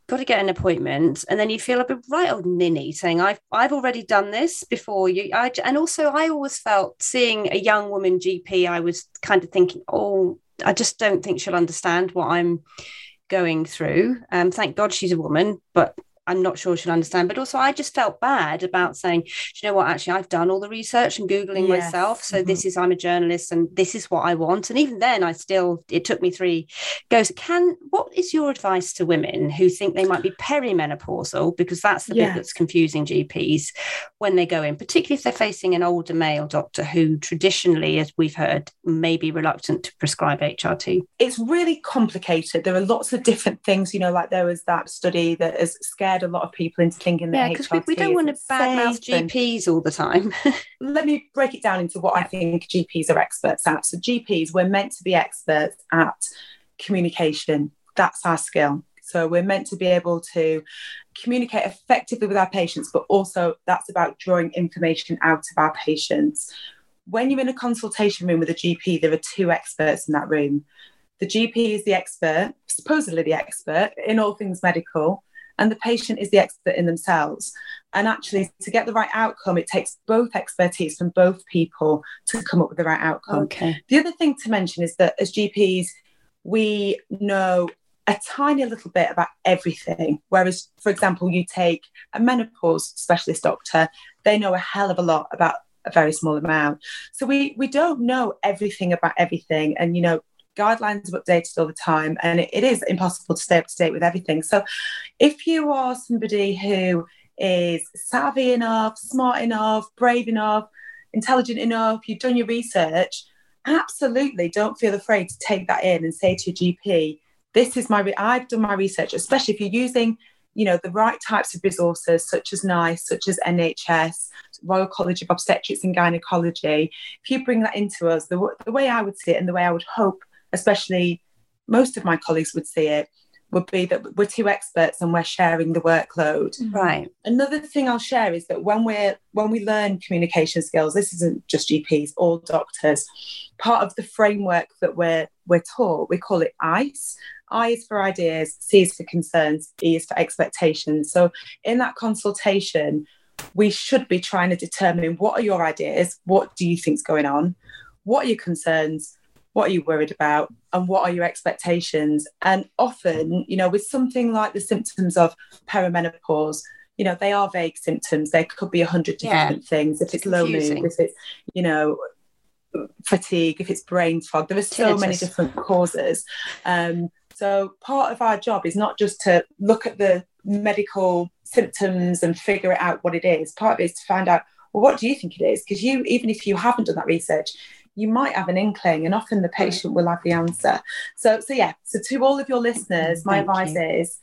got to get an appointment and then you feel a bit right old ninny saying I've I've already done this before you I, and also I always felt seeing a young woman GP I was kind of thinking oh I just don't think she'll understand what I'm going through um thank God she's a woman but I'm not sure she'll understand. But also, I just felt bad about saying, you know what, actually, I've done all the research and Googling yes. myself. So mm-hmm. this is, I'm a journalist and this is what I want. And even then, I still, it took me three goes. Can, what is your advice to women who think they might be perimenopausal? Because that's the yes. bit that's confusing GPs when they go in, particularly if they're facing an older male doctor who traditionally, as we've heard, may be reluctant to prescribe HRT.
It's really complicated. There are lots of different things, you know, like there was that study that has scared a lot of people into thinking that yeah, because
we, we, don't want to badmouth GPs all the time.
let me break it down into what I think GPs are experts at. So GPs, we're meant to be experts at communication. That's our skill. So we're meant to be able to communicate effectively with our patients, but also that's about drawing information out of our patients. When you're in a consultation room with a GP, there are two experts in that room. The GP is the expert, supposedly the expert in all things medical, and the patient is the expert in themselves. And actually, to get the right outcome, it takes both expertise from both people to come up with the right outcome.
Okay.
The other thing to mention is that as GPs, we know a tiny little bit about everything. Whereas, for example, you take a menopause specialist doctor, they know a hell of a lot about a very small amount. So we we don't know everything about everything. And you know, guidelines are updated all the time and it, it is impossible to stay up to date with everything. So if you are somebody who is savvy enough, smart enough, brave enough, intelligent enough, you've done your research, absolutely don't feel afraid to take that in and say to your GP, this is my, re- I've done my research, especially if you're using, you know, the right types of resources such as NICE, such as NHS, Royal College of Obstetrics and Gynecology. If you bring that into us, the, the way I would see it and the way I would hope especially most of my colleagues would see it, would be that we're two experts and we're sharing the workload. Mm-hmm.
Right.
Another thing I'll share is that when we're when we learn communication skills, this isn't just GPs, all doctors. Part of the framework that we're we're taught, we call it ICE. I is for ideas, C is for concerns, E is for expectations. So in that consultation, we should be trying to determine what are your ideas, what do you think's going on, what are your concerns, what are you worried about and what are your expectations? And often you know with something like the symptoms of perimenopause you know they are vague symptoms. There could be a hundred different yeah. things. If it's, low mood if it's you know fatigue if it's brain fog there are so many different causes. Um, so part of our job is not just to look at the medical symptoms and figure it out what it is. Part of it is to find out well what do you think it is? Because you even if you haven't done that research you might have an inkling and often the patient will have the answer so so yeah so to all of your listeners my Thank advice you. is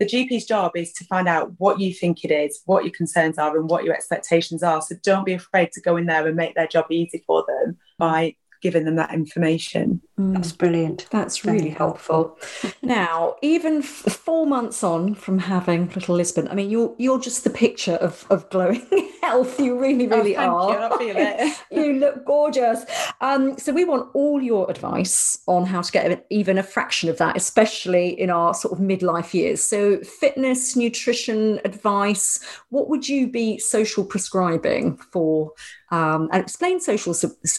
the GP's job is to find out what you think it is, what your concerns are, and what your expectations are. So don't be afraid to go in there and make their job easy for them by giving them that information.
Mm. That's brilliant.
That's really helpful. now, even f- four months on from having little Lisbon, I mean, you're you're just the picture of, of glowing health. You really, really
oh, are. You. I feel it.
you look gorgeous. Um, so we want all your advice on how to get even a fraction of that, especially in our sort of midlife years. So fitness, nutrition advice. What would you be social prescribing for um, and explain social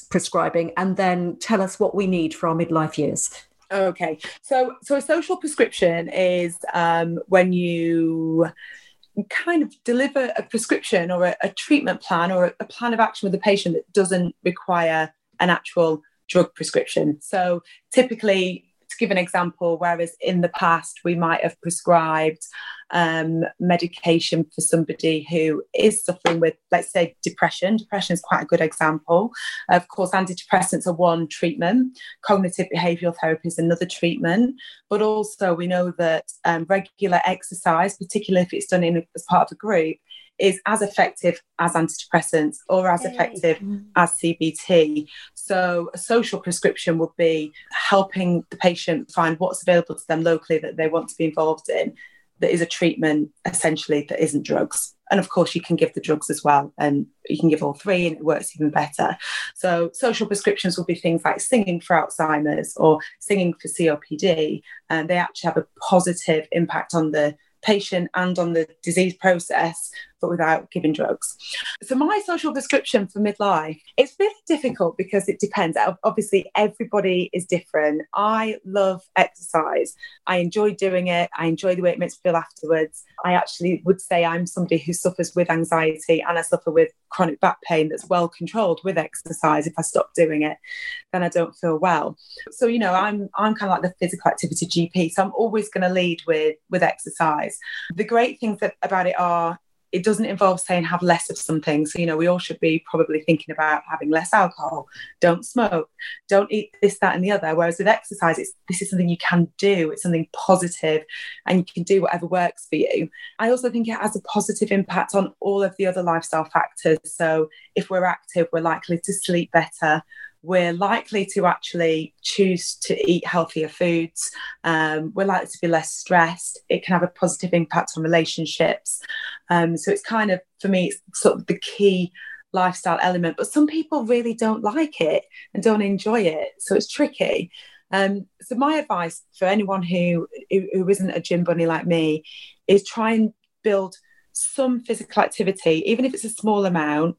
prescribing and then tell us what we need for our midlife years.
Okay, so so a social prescription is um, when you kind of deliver a prescription or a, a treatment plan or a, a plan of action with the patient that doesn't require an actual drug prescription. So typically to give an example, whereas in the past we might have prescribed um, medication for somebody who is suffering with, let's say, depression. Depression is quite a good example. Of course, antidepressants are one treatment, cognitive behavioral therapy is another treatment, but also we know that um, regular exercise, particularly if it's done in, as part of a group, is as effective as antidepressants or as effective mm. as CBT. So, a social prescription would be helping the patient find what's available to them locally that they want to be involved in that is a treatment essentially that isn't drugs. And of course, you can give the drugs as well, and you can give all three, and it works even better. So, social prescriptions will be things like singing for Alzheimer's or singing for COPD, and they actually have a positive impact on the patient and on the disease process but without giving drugs. So my social prescription for midlife, it's really difficult because it depends. Obviously, everybody is different. I love exercise. I enjoy doing it. I enjoy the way it makes me feel afterwards. I actually would say I'm somebody who suffers with anxiety and I suffer with chronic back pain that's well controlled with exercise. If I stop doing it, then I don't feel well. So, you know, I'm I'm kind of like the physical activity GP. So I'm always going to lead with with exercise. The great things that, about it are it doesn't involve saying have less of something. So, you know, we all should be probably thinking about having less alcohol, don't smoke, don't eat this, that, and the other. Whereas with exercise, it's this is something you can do, it's something positive, and you can do whatever works for you. I also think it has a positive impact on all of the other lifestyle factors. So, if we're active, we're likely to sleep better, we're likely to actually choose to eat healthier foods. Um, we're likely to be less stressed. It can have a positive impact on relationships. Um, so it's kind of, for me, it's sort of the key lifestyle element. But some people really don't like it and don't enjoy it. So it's tricky. Um, so my advice for anyone who, who who isn't a gym bunny like me is try and build some physical activity, even if it's a small amount,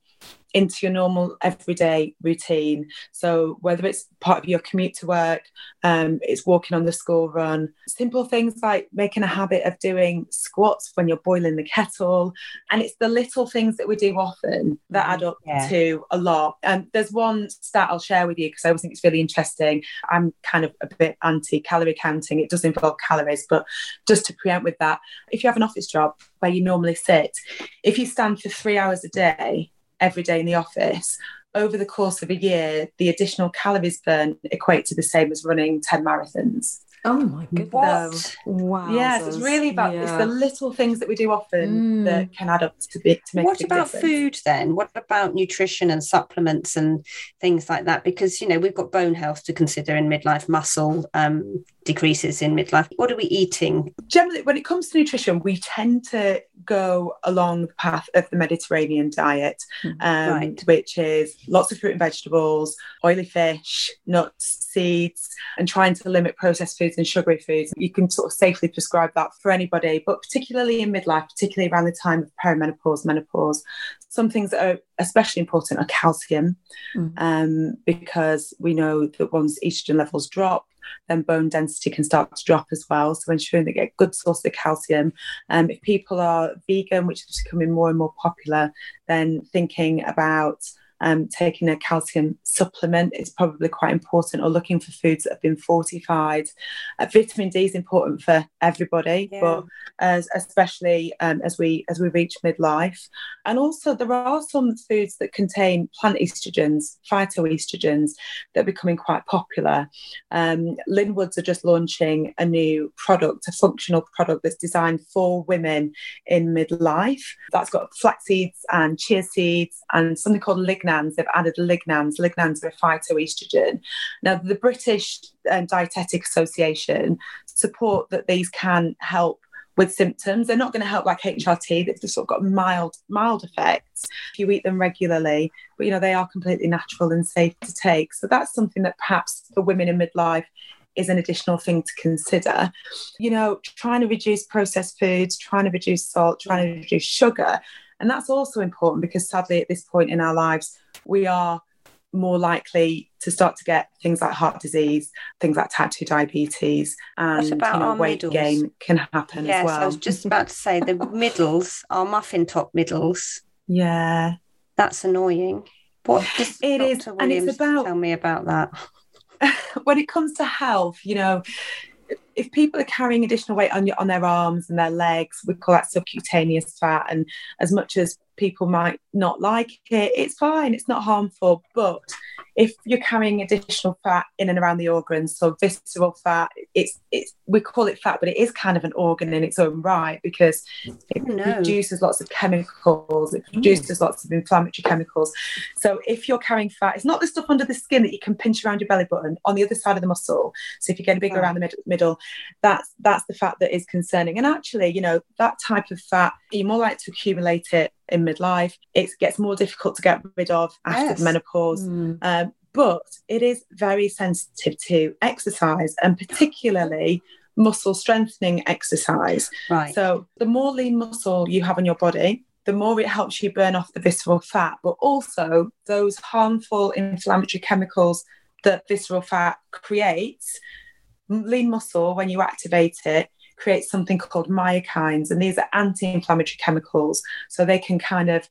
into your normal everyday routine. So whether it's part of your commute to work, um, it's walking on the school run, simple things like making a habit of doing squats when you're boiling the kettle, and it's the little things that we do often that add up yeah. to a lot. And there's one stat I'll share with you because I always think it's really interesting. I'm kind of a bit anti calorie counting. It does involve calories, but just to preempt with that, if you have an office job where you normally sit, if you stand for three hours a day every day in the office, over the course of a year, the additional calories burned equate to the same as running 10 marathons.
Oh my goodness!
Wow. Yes, it's really about yeah. it's the little things that we do often mm. that can add up to, be, to make.
What about
difference.
food then? What about nutrition and supplements and things like that? Because you know we've got bone health to consider in midlife, muscle um, decreases in midlife. What are we eating?
Generally, when it comes to nutrition, we tend to go along the path of the Mediterranean diet, hmm. um, right. which is lots of fruit and vegetables, oily fish, nuts, seeds, and trying to limit processed foods and sugary foods. You can sort of safely prescribe that for anybody, but particularly in midlife, particularly around the time of perimenopause, menopause, some things that are especially important are calcium, mm. um, because we know that once estrogen levels drop, then bone density can start to drop as well. So ensuring they get good source of calcium. Um, if people are vegan, which is becoming more and more popular, then thinking about um, taking a calcium supplement is probably quite important, or looking for foods that have been fortified. Uh, vitamin D is important for everybody, yeah. but as, especially um, as we as we reach midlife. And also, there are some foods that contain plant estrogens, phytoestrogens, that are becoming quite popular. Um, Linwoods are just launching a new product, a functional product that's designed for women in midlife. That's got flax seeds and chia seeds and something called lignin lignans, they've added lignans. Lignans are a phytoestrogen. Now, the British um, Dietetic Association support that these can help with symptoms. They're not going to help like HRT. They've just sort of got mild, mild effects if you eat them regularly. But you know, they are completely natural and safe to take. So that's something that perhaps for women in midlife is an additional thing to consider. You know, trying to reduce processed foods, trying to reduce salt, trying to reduce sugar. And that's also important because sadly, at this point in our lives, we are more likely to start to get things like heart disease, things like type 2 diabetes, and you know, weight middles? gain can happen
yes,
as well.
I was just about to say the middles, our muffin top middles.
Yeah.
That's annoying. What does
it
Dr.
is,
Williams and it's about tell me about that?
when it comes to health, you know, if people are carrying additional weight on your, on their arms and their legs, we call that subcutaneous fat. And as much as people might not like it, it's fine, it's not harmful. But if you're carrying additional fat in and around the organs, so visceral fat, it's it's we call it fat, but it is kind of an organ in its own right because it oh, no. produces lots of chemicals, it produces mm. lots of inflammatory chemicals. So if you're carrying fat, it's not the stuff under the skin that you can pinch around your belly button on the other side of the muscle. So if you get bigger right. around the mid- middle, that's that's the fat that is concerning. And actually, you know, that type of fat, you're more likely to accumulate it in midlife. It gets more difficult to get rid of after yes. menopause. Mm. Um, but it is very sensitive to exercise and particularly muscle strengthening exercise.
Right.
So the more lean muscle you have on your body, the more it helps you burn off the visceral fat, but also those harmful inflammatory chemicals that visceral fat creates. Lean muscle, when you activate it, creates something called myokines, and these are anti inflammatory chemicals. So they can kind of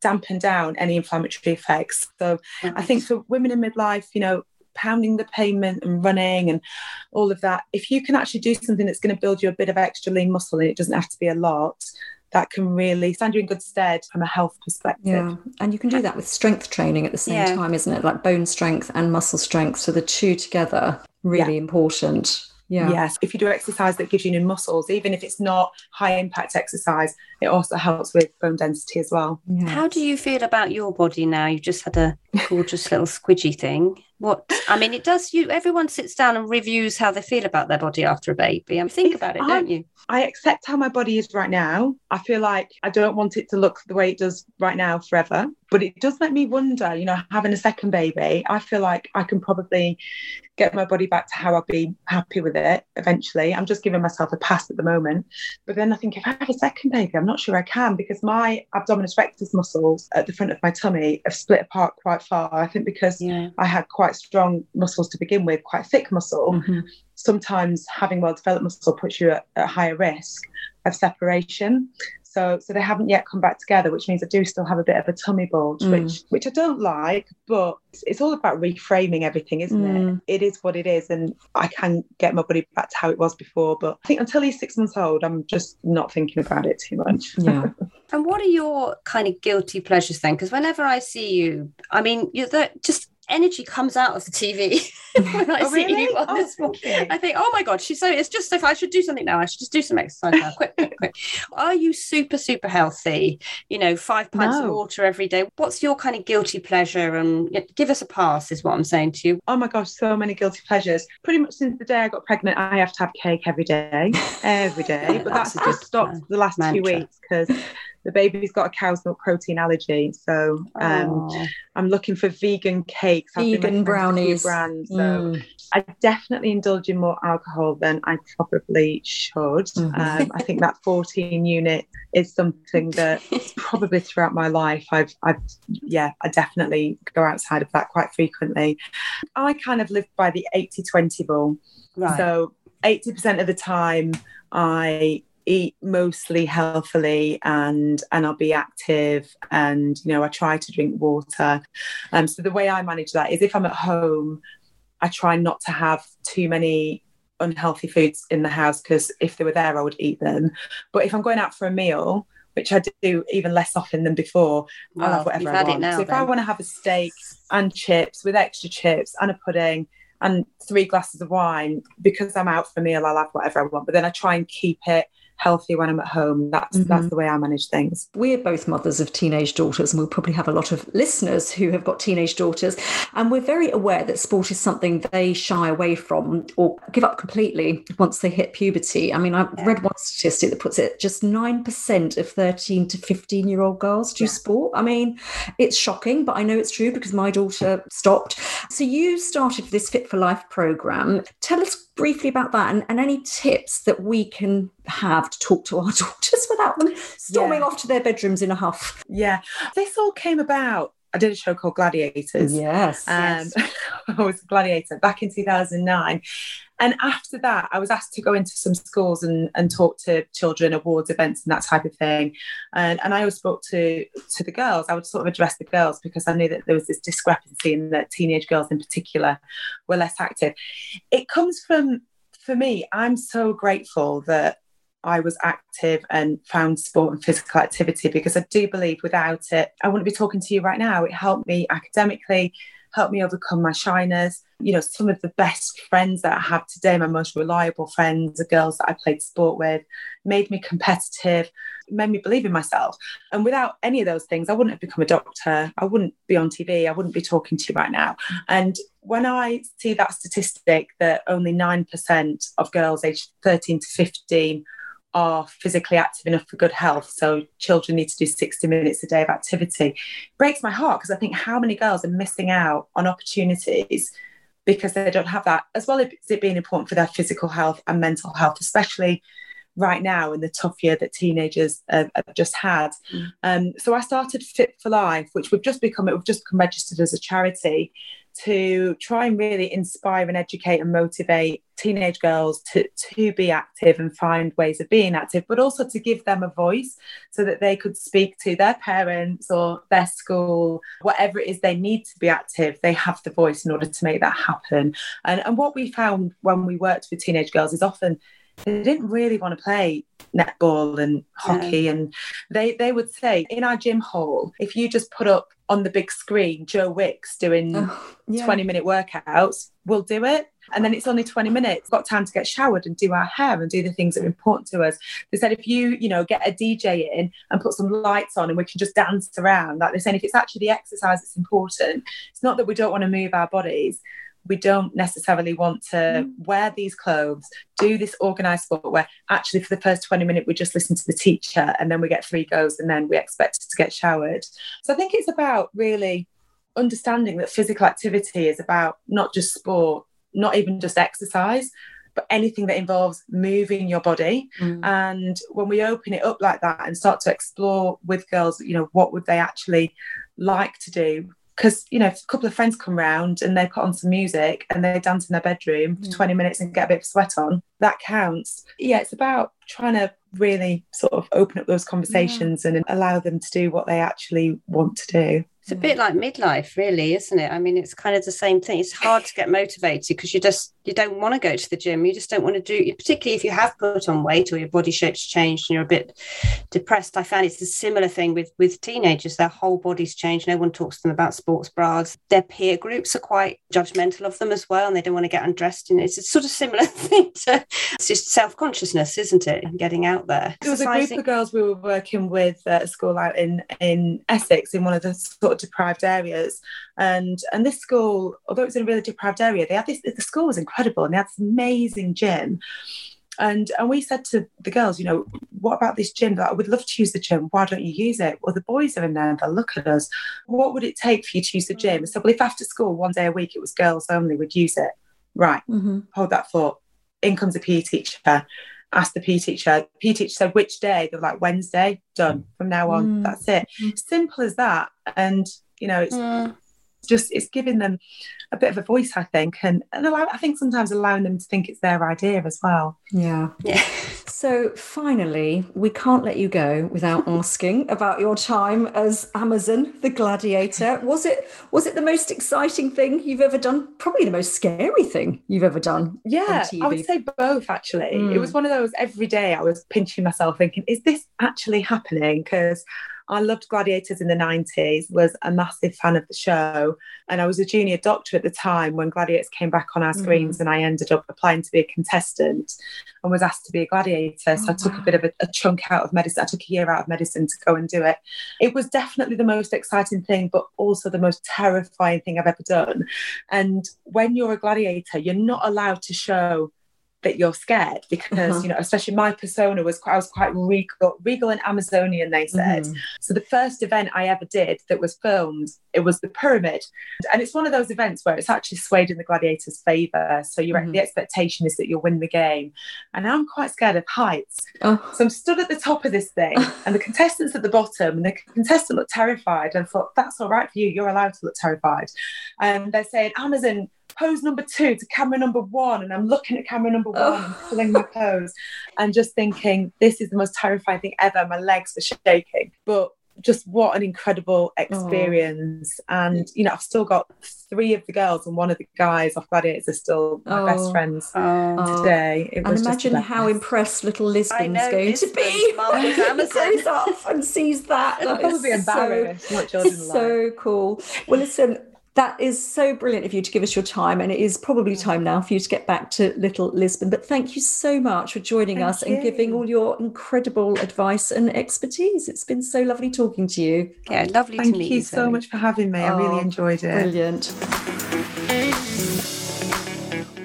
dampen down any inflammatory effects. So I think for women in midlife, you know, pounding the pavement and running and all of that, if you can actually do something that's going to build you a bit of extra lean muscle and it doesn't have to be a lot, that can really stand you in good stead from a health perspective.
Yeah. And you can do that with strength training at the same
Yeah.
time, isn't it? Like bone strength and muscle strength. So the two together, really important. Yeah.
Yes, if you do exercise that gives you new muscles, even if it's not high impact exercise, it also helps with bone density as well.
Yeah.
How do you feel about your body now? You've just had a gorgeous little squidgy thing. What I mean, it does you everyone sits down and reviews how they feel about their body after a baby. I mean, think about it,
I-
don't you?
I accept how my body is right now. I feel like I don't want it to look the way it does right now forever. But it does make me wonder, you know, having a second baby, I feel like I can probably get my body back to how I'll be happy with it eventually. I'm just giving myself a pass at the moment. But then I think if I have a second baby, I'm not sure I can because my abdominis rectus muscles at the front of my tummy have split apart quite far. I think because
Yeah.
I had quite strong muscles to begin with, quite thick muscle
Mhm.
sometimes having well developed muscle puts you at, at higher risk of separation. So, so they haven't yet come back together, which means I do still have a bit of a tummy bulge,
Mm.
which which I don't like. But it's, it's all about reframing everything, isn't
Mm.
it? It is what it is, and I can get my body back to how it was before. But I think until he's six months old, I'm just not thinking about it too much.
Yeah.
And what are your kind of guilty pleasures then? Because whenever I see you, I mean, you're the, just energy comes out of the TV when I
Oh,
see
really?
you on
Oh,
this. I think, oh my god, she's so. It's just if I should do something now, I should just do some exercise now. Quick, quick, quick. Are you super, super healthy? You know, five pints of water every day. What's your kind of guilty pleasure? And yeah, give us a pass, is what I'm saying to you.
Oh my gosh, so many guilty pleasures. Pretty much since the day I got pregnant, I have to have cake every day, every day. But
That's
that's, just stopped the last
mantra.
two weeks because the baby's got a cow's milk protein allergy. So um. I'm looking for vegan cakes. I've
Vegan
recommended a few
brownies.
Brands, so
Mm.
I definitely indulge in more alcohol than I probably should.
Mhm.
Um, I think that 14 unit is something that probably throughout my life I've, I've, yeah, I definitely go outside of that quite frequently. I kind of live by the 80 20 rule.
right.
So 80% of the time I eat mostly healthily and and I'll be active and you know I try to drink water. Um so the way I manage that is if I'm at home I try not to have too many unhealthy foods in the house because if they were there I would eat them. But if I'm going out for a meal which I do even less often than before, I'll have whatever I want.
now.
so if I want to have a steak and chips with extra chips and a pudding and three glasses of wine because I'm out for a meal, I'll have whatever I want. But then I try and keep it healthy when I'm at home. That's
Mhm.
that's the way I manage things.
We're both mothers of teenage daughters, and we'll probably have a lot of listeners who have got teenage daughters. And we're very aware that sport is something they shy away from or give up completely once they hit puberty. I mean, I've
Yeah.
read one statistic that puts it just 9% of 13 to 15 year old girls do
Yeah.
sport. I mean, it's shocking, but I know it's true because my daughter stopped. So you started this Fit for Life program. Tell us briefly about that and, and any tips that we can have to talk to our daughters without them storming
Yeah.
off to their bedrooms in a huff.
Yeah. This all came about. I did a show called Gladiators.
Yes.
Um, I was a gladiator back in 2009. And after that, I was asked to go into some schools and, and talk to children, awards events, and that type of thing. And, and I always spoke to, to the girls. I would sort of address the girls because I knew that there was this discrepancy in that teenage girls in particular were less active. It comes from, for me, I'm so grateful that I was active and found sport and physical activity because I do believe without it, I wouldn't be talking to you right now. It helped me academically, helped me overcome my shyness. You know, some of the best friends that I have today, my most reliable friends, are girls that I played sport with, made me competitive, made me believe in myself. And without any of those things, I wouldn't have become a doctor. I wouldn't be on TV. I wouldn't be talking to you right now. And when I see that statistic that only 9% of girls aged 13 to 15 are physically active enough for good health. So children need to do 60 minutes a day of activity. Breaks my heart because I think how many girls are missing out on opportunities because they don't have that, as well as it being important for their physical health and mental health, especially right now in the tough year that teenagers have, have just had. Mm. Um, so I started Fit for Life, which we've just become, we've just become registered as a charity to try and really inspire and educate and motivate teenage girls to, to be active and find ways of being active, but also to give them a voice so that they could speak to their parents or their school, whatever it is they need to be active, they have the voice in order to make that happen. And, and what we found when we worked with teenage girls is often they didn't really want to play netball and hockey yeah. and they they would say in our gym hall if you just put up on the big screen joe wicks doing oh, yeah. 20 minute workouts we'll do it. And then it's only 20 minutes. Got time to get showered and do our hair and do the things that are important to us. They said if you you know get a dj in and put some lights on and we can just dance around like they're saying if it's actually the exercise that's important it's not that we don't want to move our bodies we don't necessarily want to mm. wear these clothes, do this organized sport where actually for the first 20 minutes we just listen to the teacher and then we get three goes and then we expect to get showered. So I think it's about really understanding that physical activity is about not just sport, not even just exercise, but anything that involves moving your body. Mm. And when we open it up like that and start to explore with girls, you know, what would they actually like to do? Because you know if a couple of friends come round and they put on some music and they dance in their bedroom for mm. 20 minutes and get a bit of sweat on. That counts. Yeah it's about trying to really sort of open up those conversations yeah. and allow them to do what they actually want to do
it's a bit like midlife, really, isn't it? I mean, it's kind of the same thing. It's hard to get motivated because you just you don't want to go to the gym. You just don't want to do, particularly if you have put on weight or your body shape's changed and you're a bit depressed. I found it's a similar thing with with teenagers. Their whole body's changed. No one talks to them about sports bras. Their peer groups are quite judgmental of them as well, and they don't want to get undressed. And it's a sort of similar thing to it's just self consciousness, isn't it? Getting out there.
There was a group of girls we were working with at a school out in in Essex in one of the sort of deprived areas. And and this school, although it was in a really deprived area, they had this the school was incredible and they had this amazing gym. And and we said to the girls, you know, what about this gym? That I would love to use the gym. Why don't you use it? Well, the boys are in there and they'll look at us. What would it take for you to use the gym? So, well, if after school one day a week it was girls only, would use it. Right. Mm-hmm. Hold that thought. In comes a PE teacher asked the PE teacher. PE teacher said which day. They're like Wednesday. Done. From now on, mm. that's it. Mm. Simple as that. And you know, it's mm. Just it's giving them a bit of a voice, I think, and and allow, I think sometimes allowing them to think it's their idea as well.
Yeah. Yeah. So finally, we can't let you go without asking about your time as Amazon, the gladiator. Was it was it the most exciting thing you've ever done? Probably the most scary thing you've ever done.
Yeah, I would say both actually. Mm. It was one of those every day I was pinching myself thinking, is this actually happening? Because I loved Gladiators in the 90s, was a massive fan of the show. And I was a junior doctor at the time when Gladiators came back on our mm. screens, mm. and I ended up applying to be a contestant and was asked to be a gladiator. So oh, I took wow. a bit of a, a, chunk out of medicine. I took a year out of medicine to go and do it. It was definitely the most exciting thing, but also the most terrifying thing I've ever done. And when you're a gladiator, you're not allowed to show that you're scared because uh-huh. you know especially my persona was quite, I was quite regal regal and Amazonian they said mm-hmm. so the first event I ever did that was filmed it was the pyramid and it's one of those events where it's actually swayed in the gladiators favor so you're mm-hmm. the expectation is that you'll win the game and I'm quite scared of heights oh. so I'm stood at the top of this thing and the contestants at the bottom and the contestant looked terrified and I thought that's all right for you you're allowed to look terrified and they're saying Amazon pose number two to camera number one. And I'm looking at camera number one oh. and pulling my pose and just thinking, this is the most terrifying thing ever. My legs were shaking. But just what an incredible oh. experience. Oh. And, you know, I've still got three of the girls and one of the guys off Gladiators are still my oh. best friends oh. today.
It and imagine how impressed little Lisbon's know, going Lisbon's to be when he goes off and sees that.
That will be embarrassed. So,
so cool. Well, listen, that is so brilliant of you to give us your time. And it is probably mm. time now for you to get back to Little Lisbon. But thank you so much for joining thank us you. and giving all your incredible advice and expertise. It's been so lovely talking to you.
Yeah, lovely
thank
to meet
you. Thank you so much for having me. I really oh, enjoyed it.
Brilliant.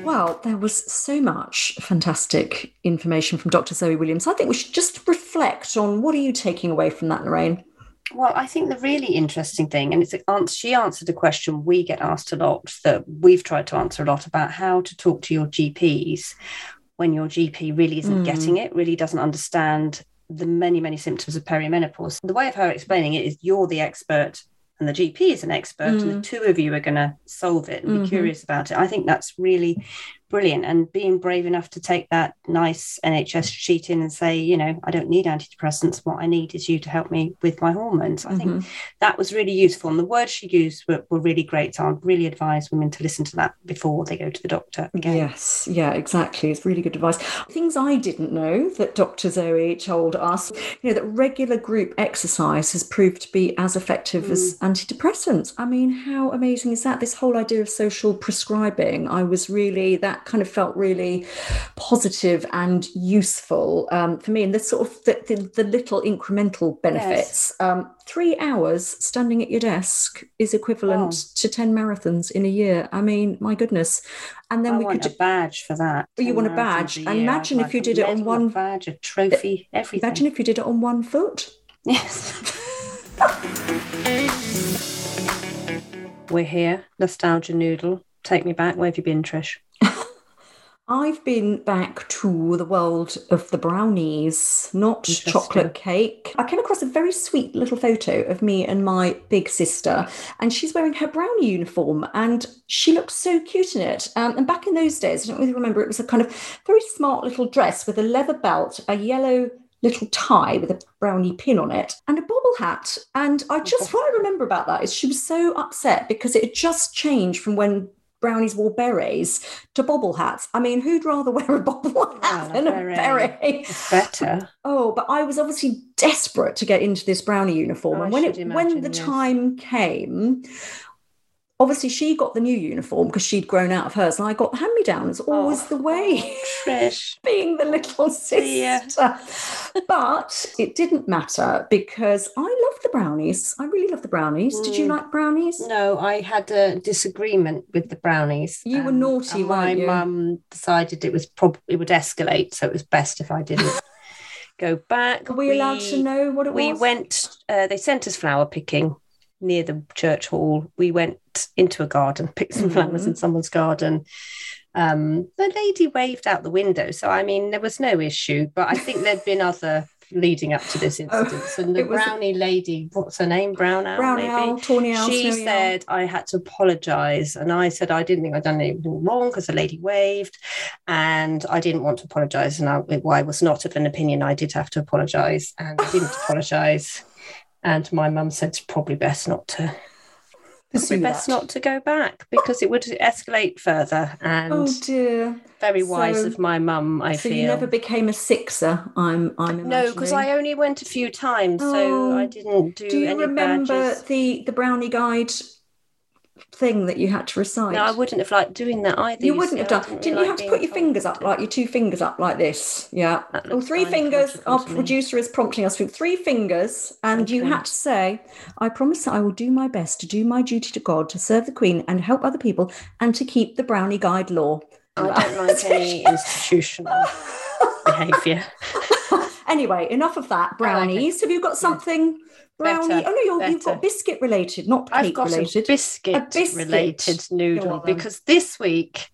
Well, there was so much fantastic information from Dr. Zoe Williams. I think we should just reflect on what are you taking away from that, Lorraine?
Well, I think the really interesting thing, and it's a, she answered a question we get asked a lot that we've tried to answer a lot about how to talk to your GPs when your GP really isn't
Mm.
getting it, really doesn't understand the many, many symptoms of perimenopause. The way of her explaining it is you're the expert and the GP is an expert, and the two of you are going to solve it and be
Mhm.
curious about it. I think that's really brilliant. And being brave enough to take that NICE NHS sheet in and say, you know, I don't need antidepressants. What I need is you to help me with my hormones. I think
Mhm.
that was really useful. And the words she used were, were really great. So I'd really advise women to listen to that before they go to the doctor again.
Yes, yeah, exactly. It's really good advice. Things I didn't know that Dr. Zoe told us, you know, that regular group exercise has proved to be as effective as antidepressants. I mean, how amazing is that? This whole idea of social prescribing, I was really, that kind of felt really positive and useful um, for me. And the sort of the, the, the little incremental benefits. Um, three hours standing at your desk is equivalent
Wow.
to 10 marathons in a year. I mean, my goodness. And then
I
we
want
could
a badge for that.
Oh, you want a badge? And imagine
I'd
if you did
a
it on one-
badge, a trophy, everything.
Imagine if you did it on one foot.
Yes. We're here, nostalgia noodle. Take me back. Where have you been, Trish?
I've been back to the world of the brownies, not chocolate cake. I came across a very sweet little photo of me and my big sister, and she's wearing her brownie uniform, and she looks so cute in it. Um, and back in those days, I don't really remember, it was a kind of very smart little dress with a leather belt, a yellow little tie with a brownie pin on it, and a bobble hat. And I just, what I remember about that is she was so upset because it had just changed from when brownies wore berets to bobble hats. I mean, who'd rather wear a bobble oh, hat
Well, a
than a
beret.
beret?
It's better.
Oh, but I was obviously desperate to get into this brownie uniform.
Oh, I
and when it when the
yes.
time came, obviously she got the new uniform because she'd grown out of hers, and I got the hand-me-down. It's always
Oh,
the way.
oh, Trish.
Being the little sister. but it didn't matter because I love the brownies. I really love the brownies. Did you
Mm.
like brownies?
No, I had a disagreement with the brownies.
You were
um,
naughty,
and my
you?
mum decided it was probably it would escalate, so it was best if I didn't go back.
Are we, allowed to know what it
we
was?
went uh, they sent us flower picking near the church hall we went into a garden picked some flowers
Mhm.
in someone's garden um the lady waved out the window so i mean there was no issue but i think there'd been other leading up to this
Oh,
and the
was a-
brownie lady what's her name brown owl
Brown
maybe
owl, tawny owl,
she
snowy owl.
said I had to apologize. And I said I didn't think I'd done anything wrong because the lady waved. And I didn't want to apologize. And I, I was not of an opinion I did have to apologize. And I didn't apologize. And my mum said it's probably best not to
Pursue
best
that.
not to go back because it would escalate further. And
Oh dear.
very wise
So-
of my mum, I
so
feel.
you never became a sixer. I'm. I'm.
no, because. I only went a few times, so
Oh,
I didn't do,
Do you
any
remember
badges.
the the brownie guide thing that you had to recite?
No, I wouldn't have liked doing that either.
You wouldn't have done. Didn't you
like
have to put your fingers up, like your two fingers up, like this? Yeah.
That
Oh, three fingers. Our producer is prompting us with three fingers, and you had to say, "I promise that I will do my best to do my duty to God, to serve the Queen, and help other people, and to keep the brownie guide law."
I don't like any institutional behaviour.
anyway, enough of that. Oh, Brownies. Have you got something brownie?
Better,
oh no, you're, you've got biscuit related, not
I've
cake
got
related.
a biscuit,
A biscuit.
related noodle because this week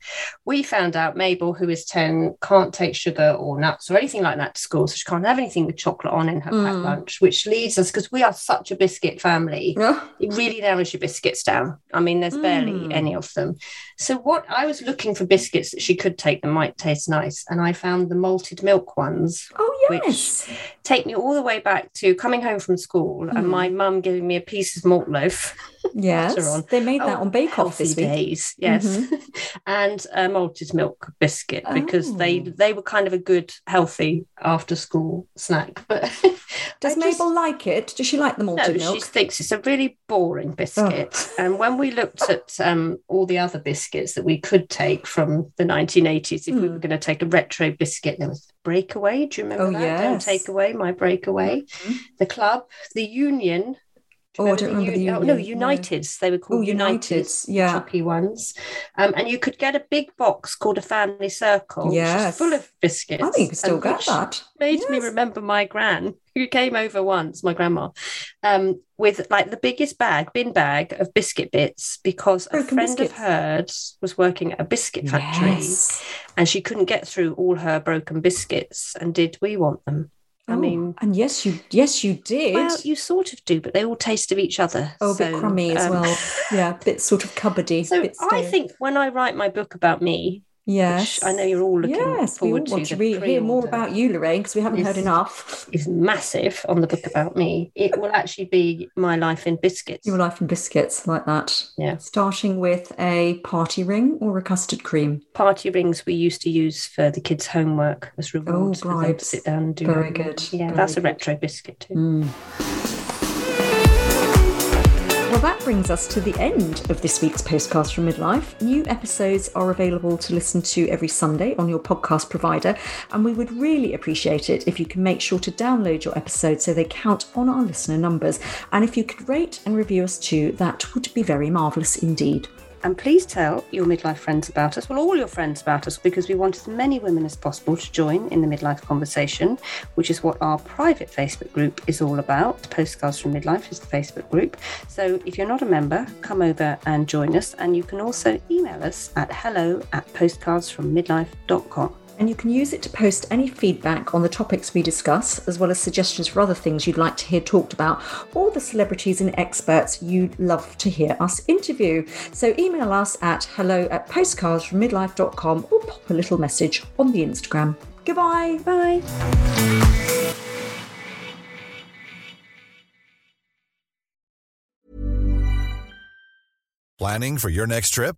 we found out Mabel, who is 10, can't take sugar or nuts or anything like that to school. So she can't have anything with chocolate on in her packed
Mm.
lunch, which leads us because we are such a biscuit family. It really narrows your biscuits down. I mean, there's barely
Mm.
any of them. So, what I was looking for biscuits that she could take that might taste nice, and I found the malted milk ones.
Oh
Which
yes.
Take me all the way back to coming home from school and
Mm.
my mum giving me a piece of malt loaf.
Yes. They made that
Oh,
on Bake Off this week.
days, yes,
Mhm.
and a malted milk biscuit because they
Oh.
they were kind of a good healthy after school snack. But
Does
I just-
Mabel like it? Does she like the
no,
malted
she
milk? Oh.
thinks it's a really boring biscuit. And when we looked at um, all the other biscuits that we could take from the 1980s, if we
Hmm.
were going to take a retro biscuit, there was Breakaway. Do you remember
Oh,
that? Don't
yes.
take away my Breakaway.
Mhm.
The Club, the Union,
Oh, I don't remember the
oh, no, Uniteds. They were
Oh,
called
United.
Uniteds.
Yeah.
choppy ones. Um, and you could get a big box called a family circle,
Yes.
full of biscuits.
I think you can still get that.
Made me remember my gran, who came over once, my grandma, um, with like the biggest bag, bin bag of biscuit bits, because a
Broken
friend
biscuits.
of hers was working at a biscuit factory,
Yes.
and she couldn't get through all her broken biscuits. And did we want them? I
Oh,
mean,
and yes, you yes you did.
well, you sort of do, but they all taste of each other.
oh, a bit
So,
crummy as
um,
well. Yeah, a bit sort of cupboardy.
So I think when I write my book about me,
yes,
which I know you're all looking
yes, we all
forward
want
to,
hear more about you, Lorraine, because we haven't heard enough.
is massive on the book about me. It will actually be my life in biscuits.
Your life in biscuits like that.
Yeah.
Starting with a party ring or a custard cream.
Party rings we used to use for the kids' homework as rewards them to
Oh, bribes.
sit down and do.
Very
homework.
good,
Yeah,
very
that's a retro biscuit too.
Mm. Well, that brings us to the end of this week's Postcards from Midlife. New episodes are available to listen to every Sunday on your podcast provider, and we would really appreciate it if you can make sure to download your episodes so they count on our listener numbers. And if you could rate and review us too, that would be very marvellous indeed.
And please tell your midlife friends about us, well, all your friends about us, because we want as many women as possible to join in the midlife conversation, which is what our private Facebook group is all about. Postcards from Midlife is the Facebook group. So if you're not a member, come over and join us. And you can also email us at hello at postcardsfrommidlife.com.
And you can use it to post any feedback on the topics we discuss, as well as suggestions for other things you'd like to hear talked about, or the celebrities and experts you'd love to hear us interview. So email us at hello at postcardsfrommidlife.com or pop a little message on the Instagram. Goodbye.
Bye.
Planning for your next trip?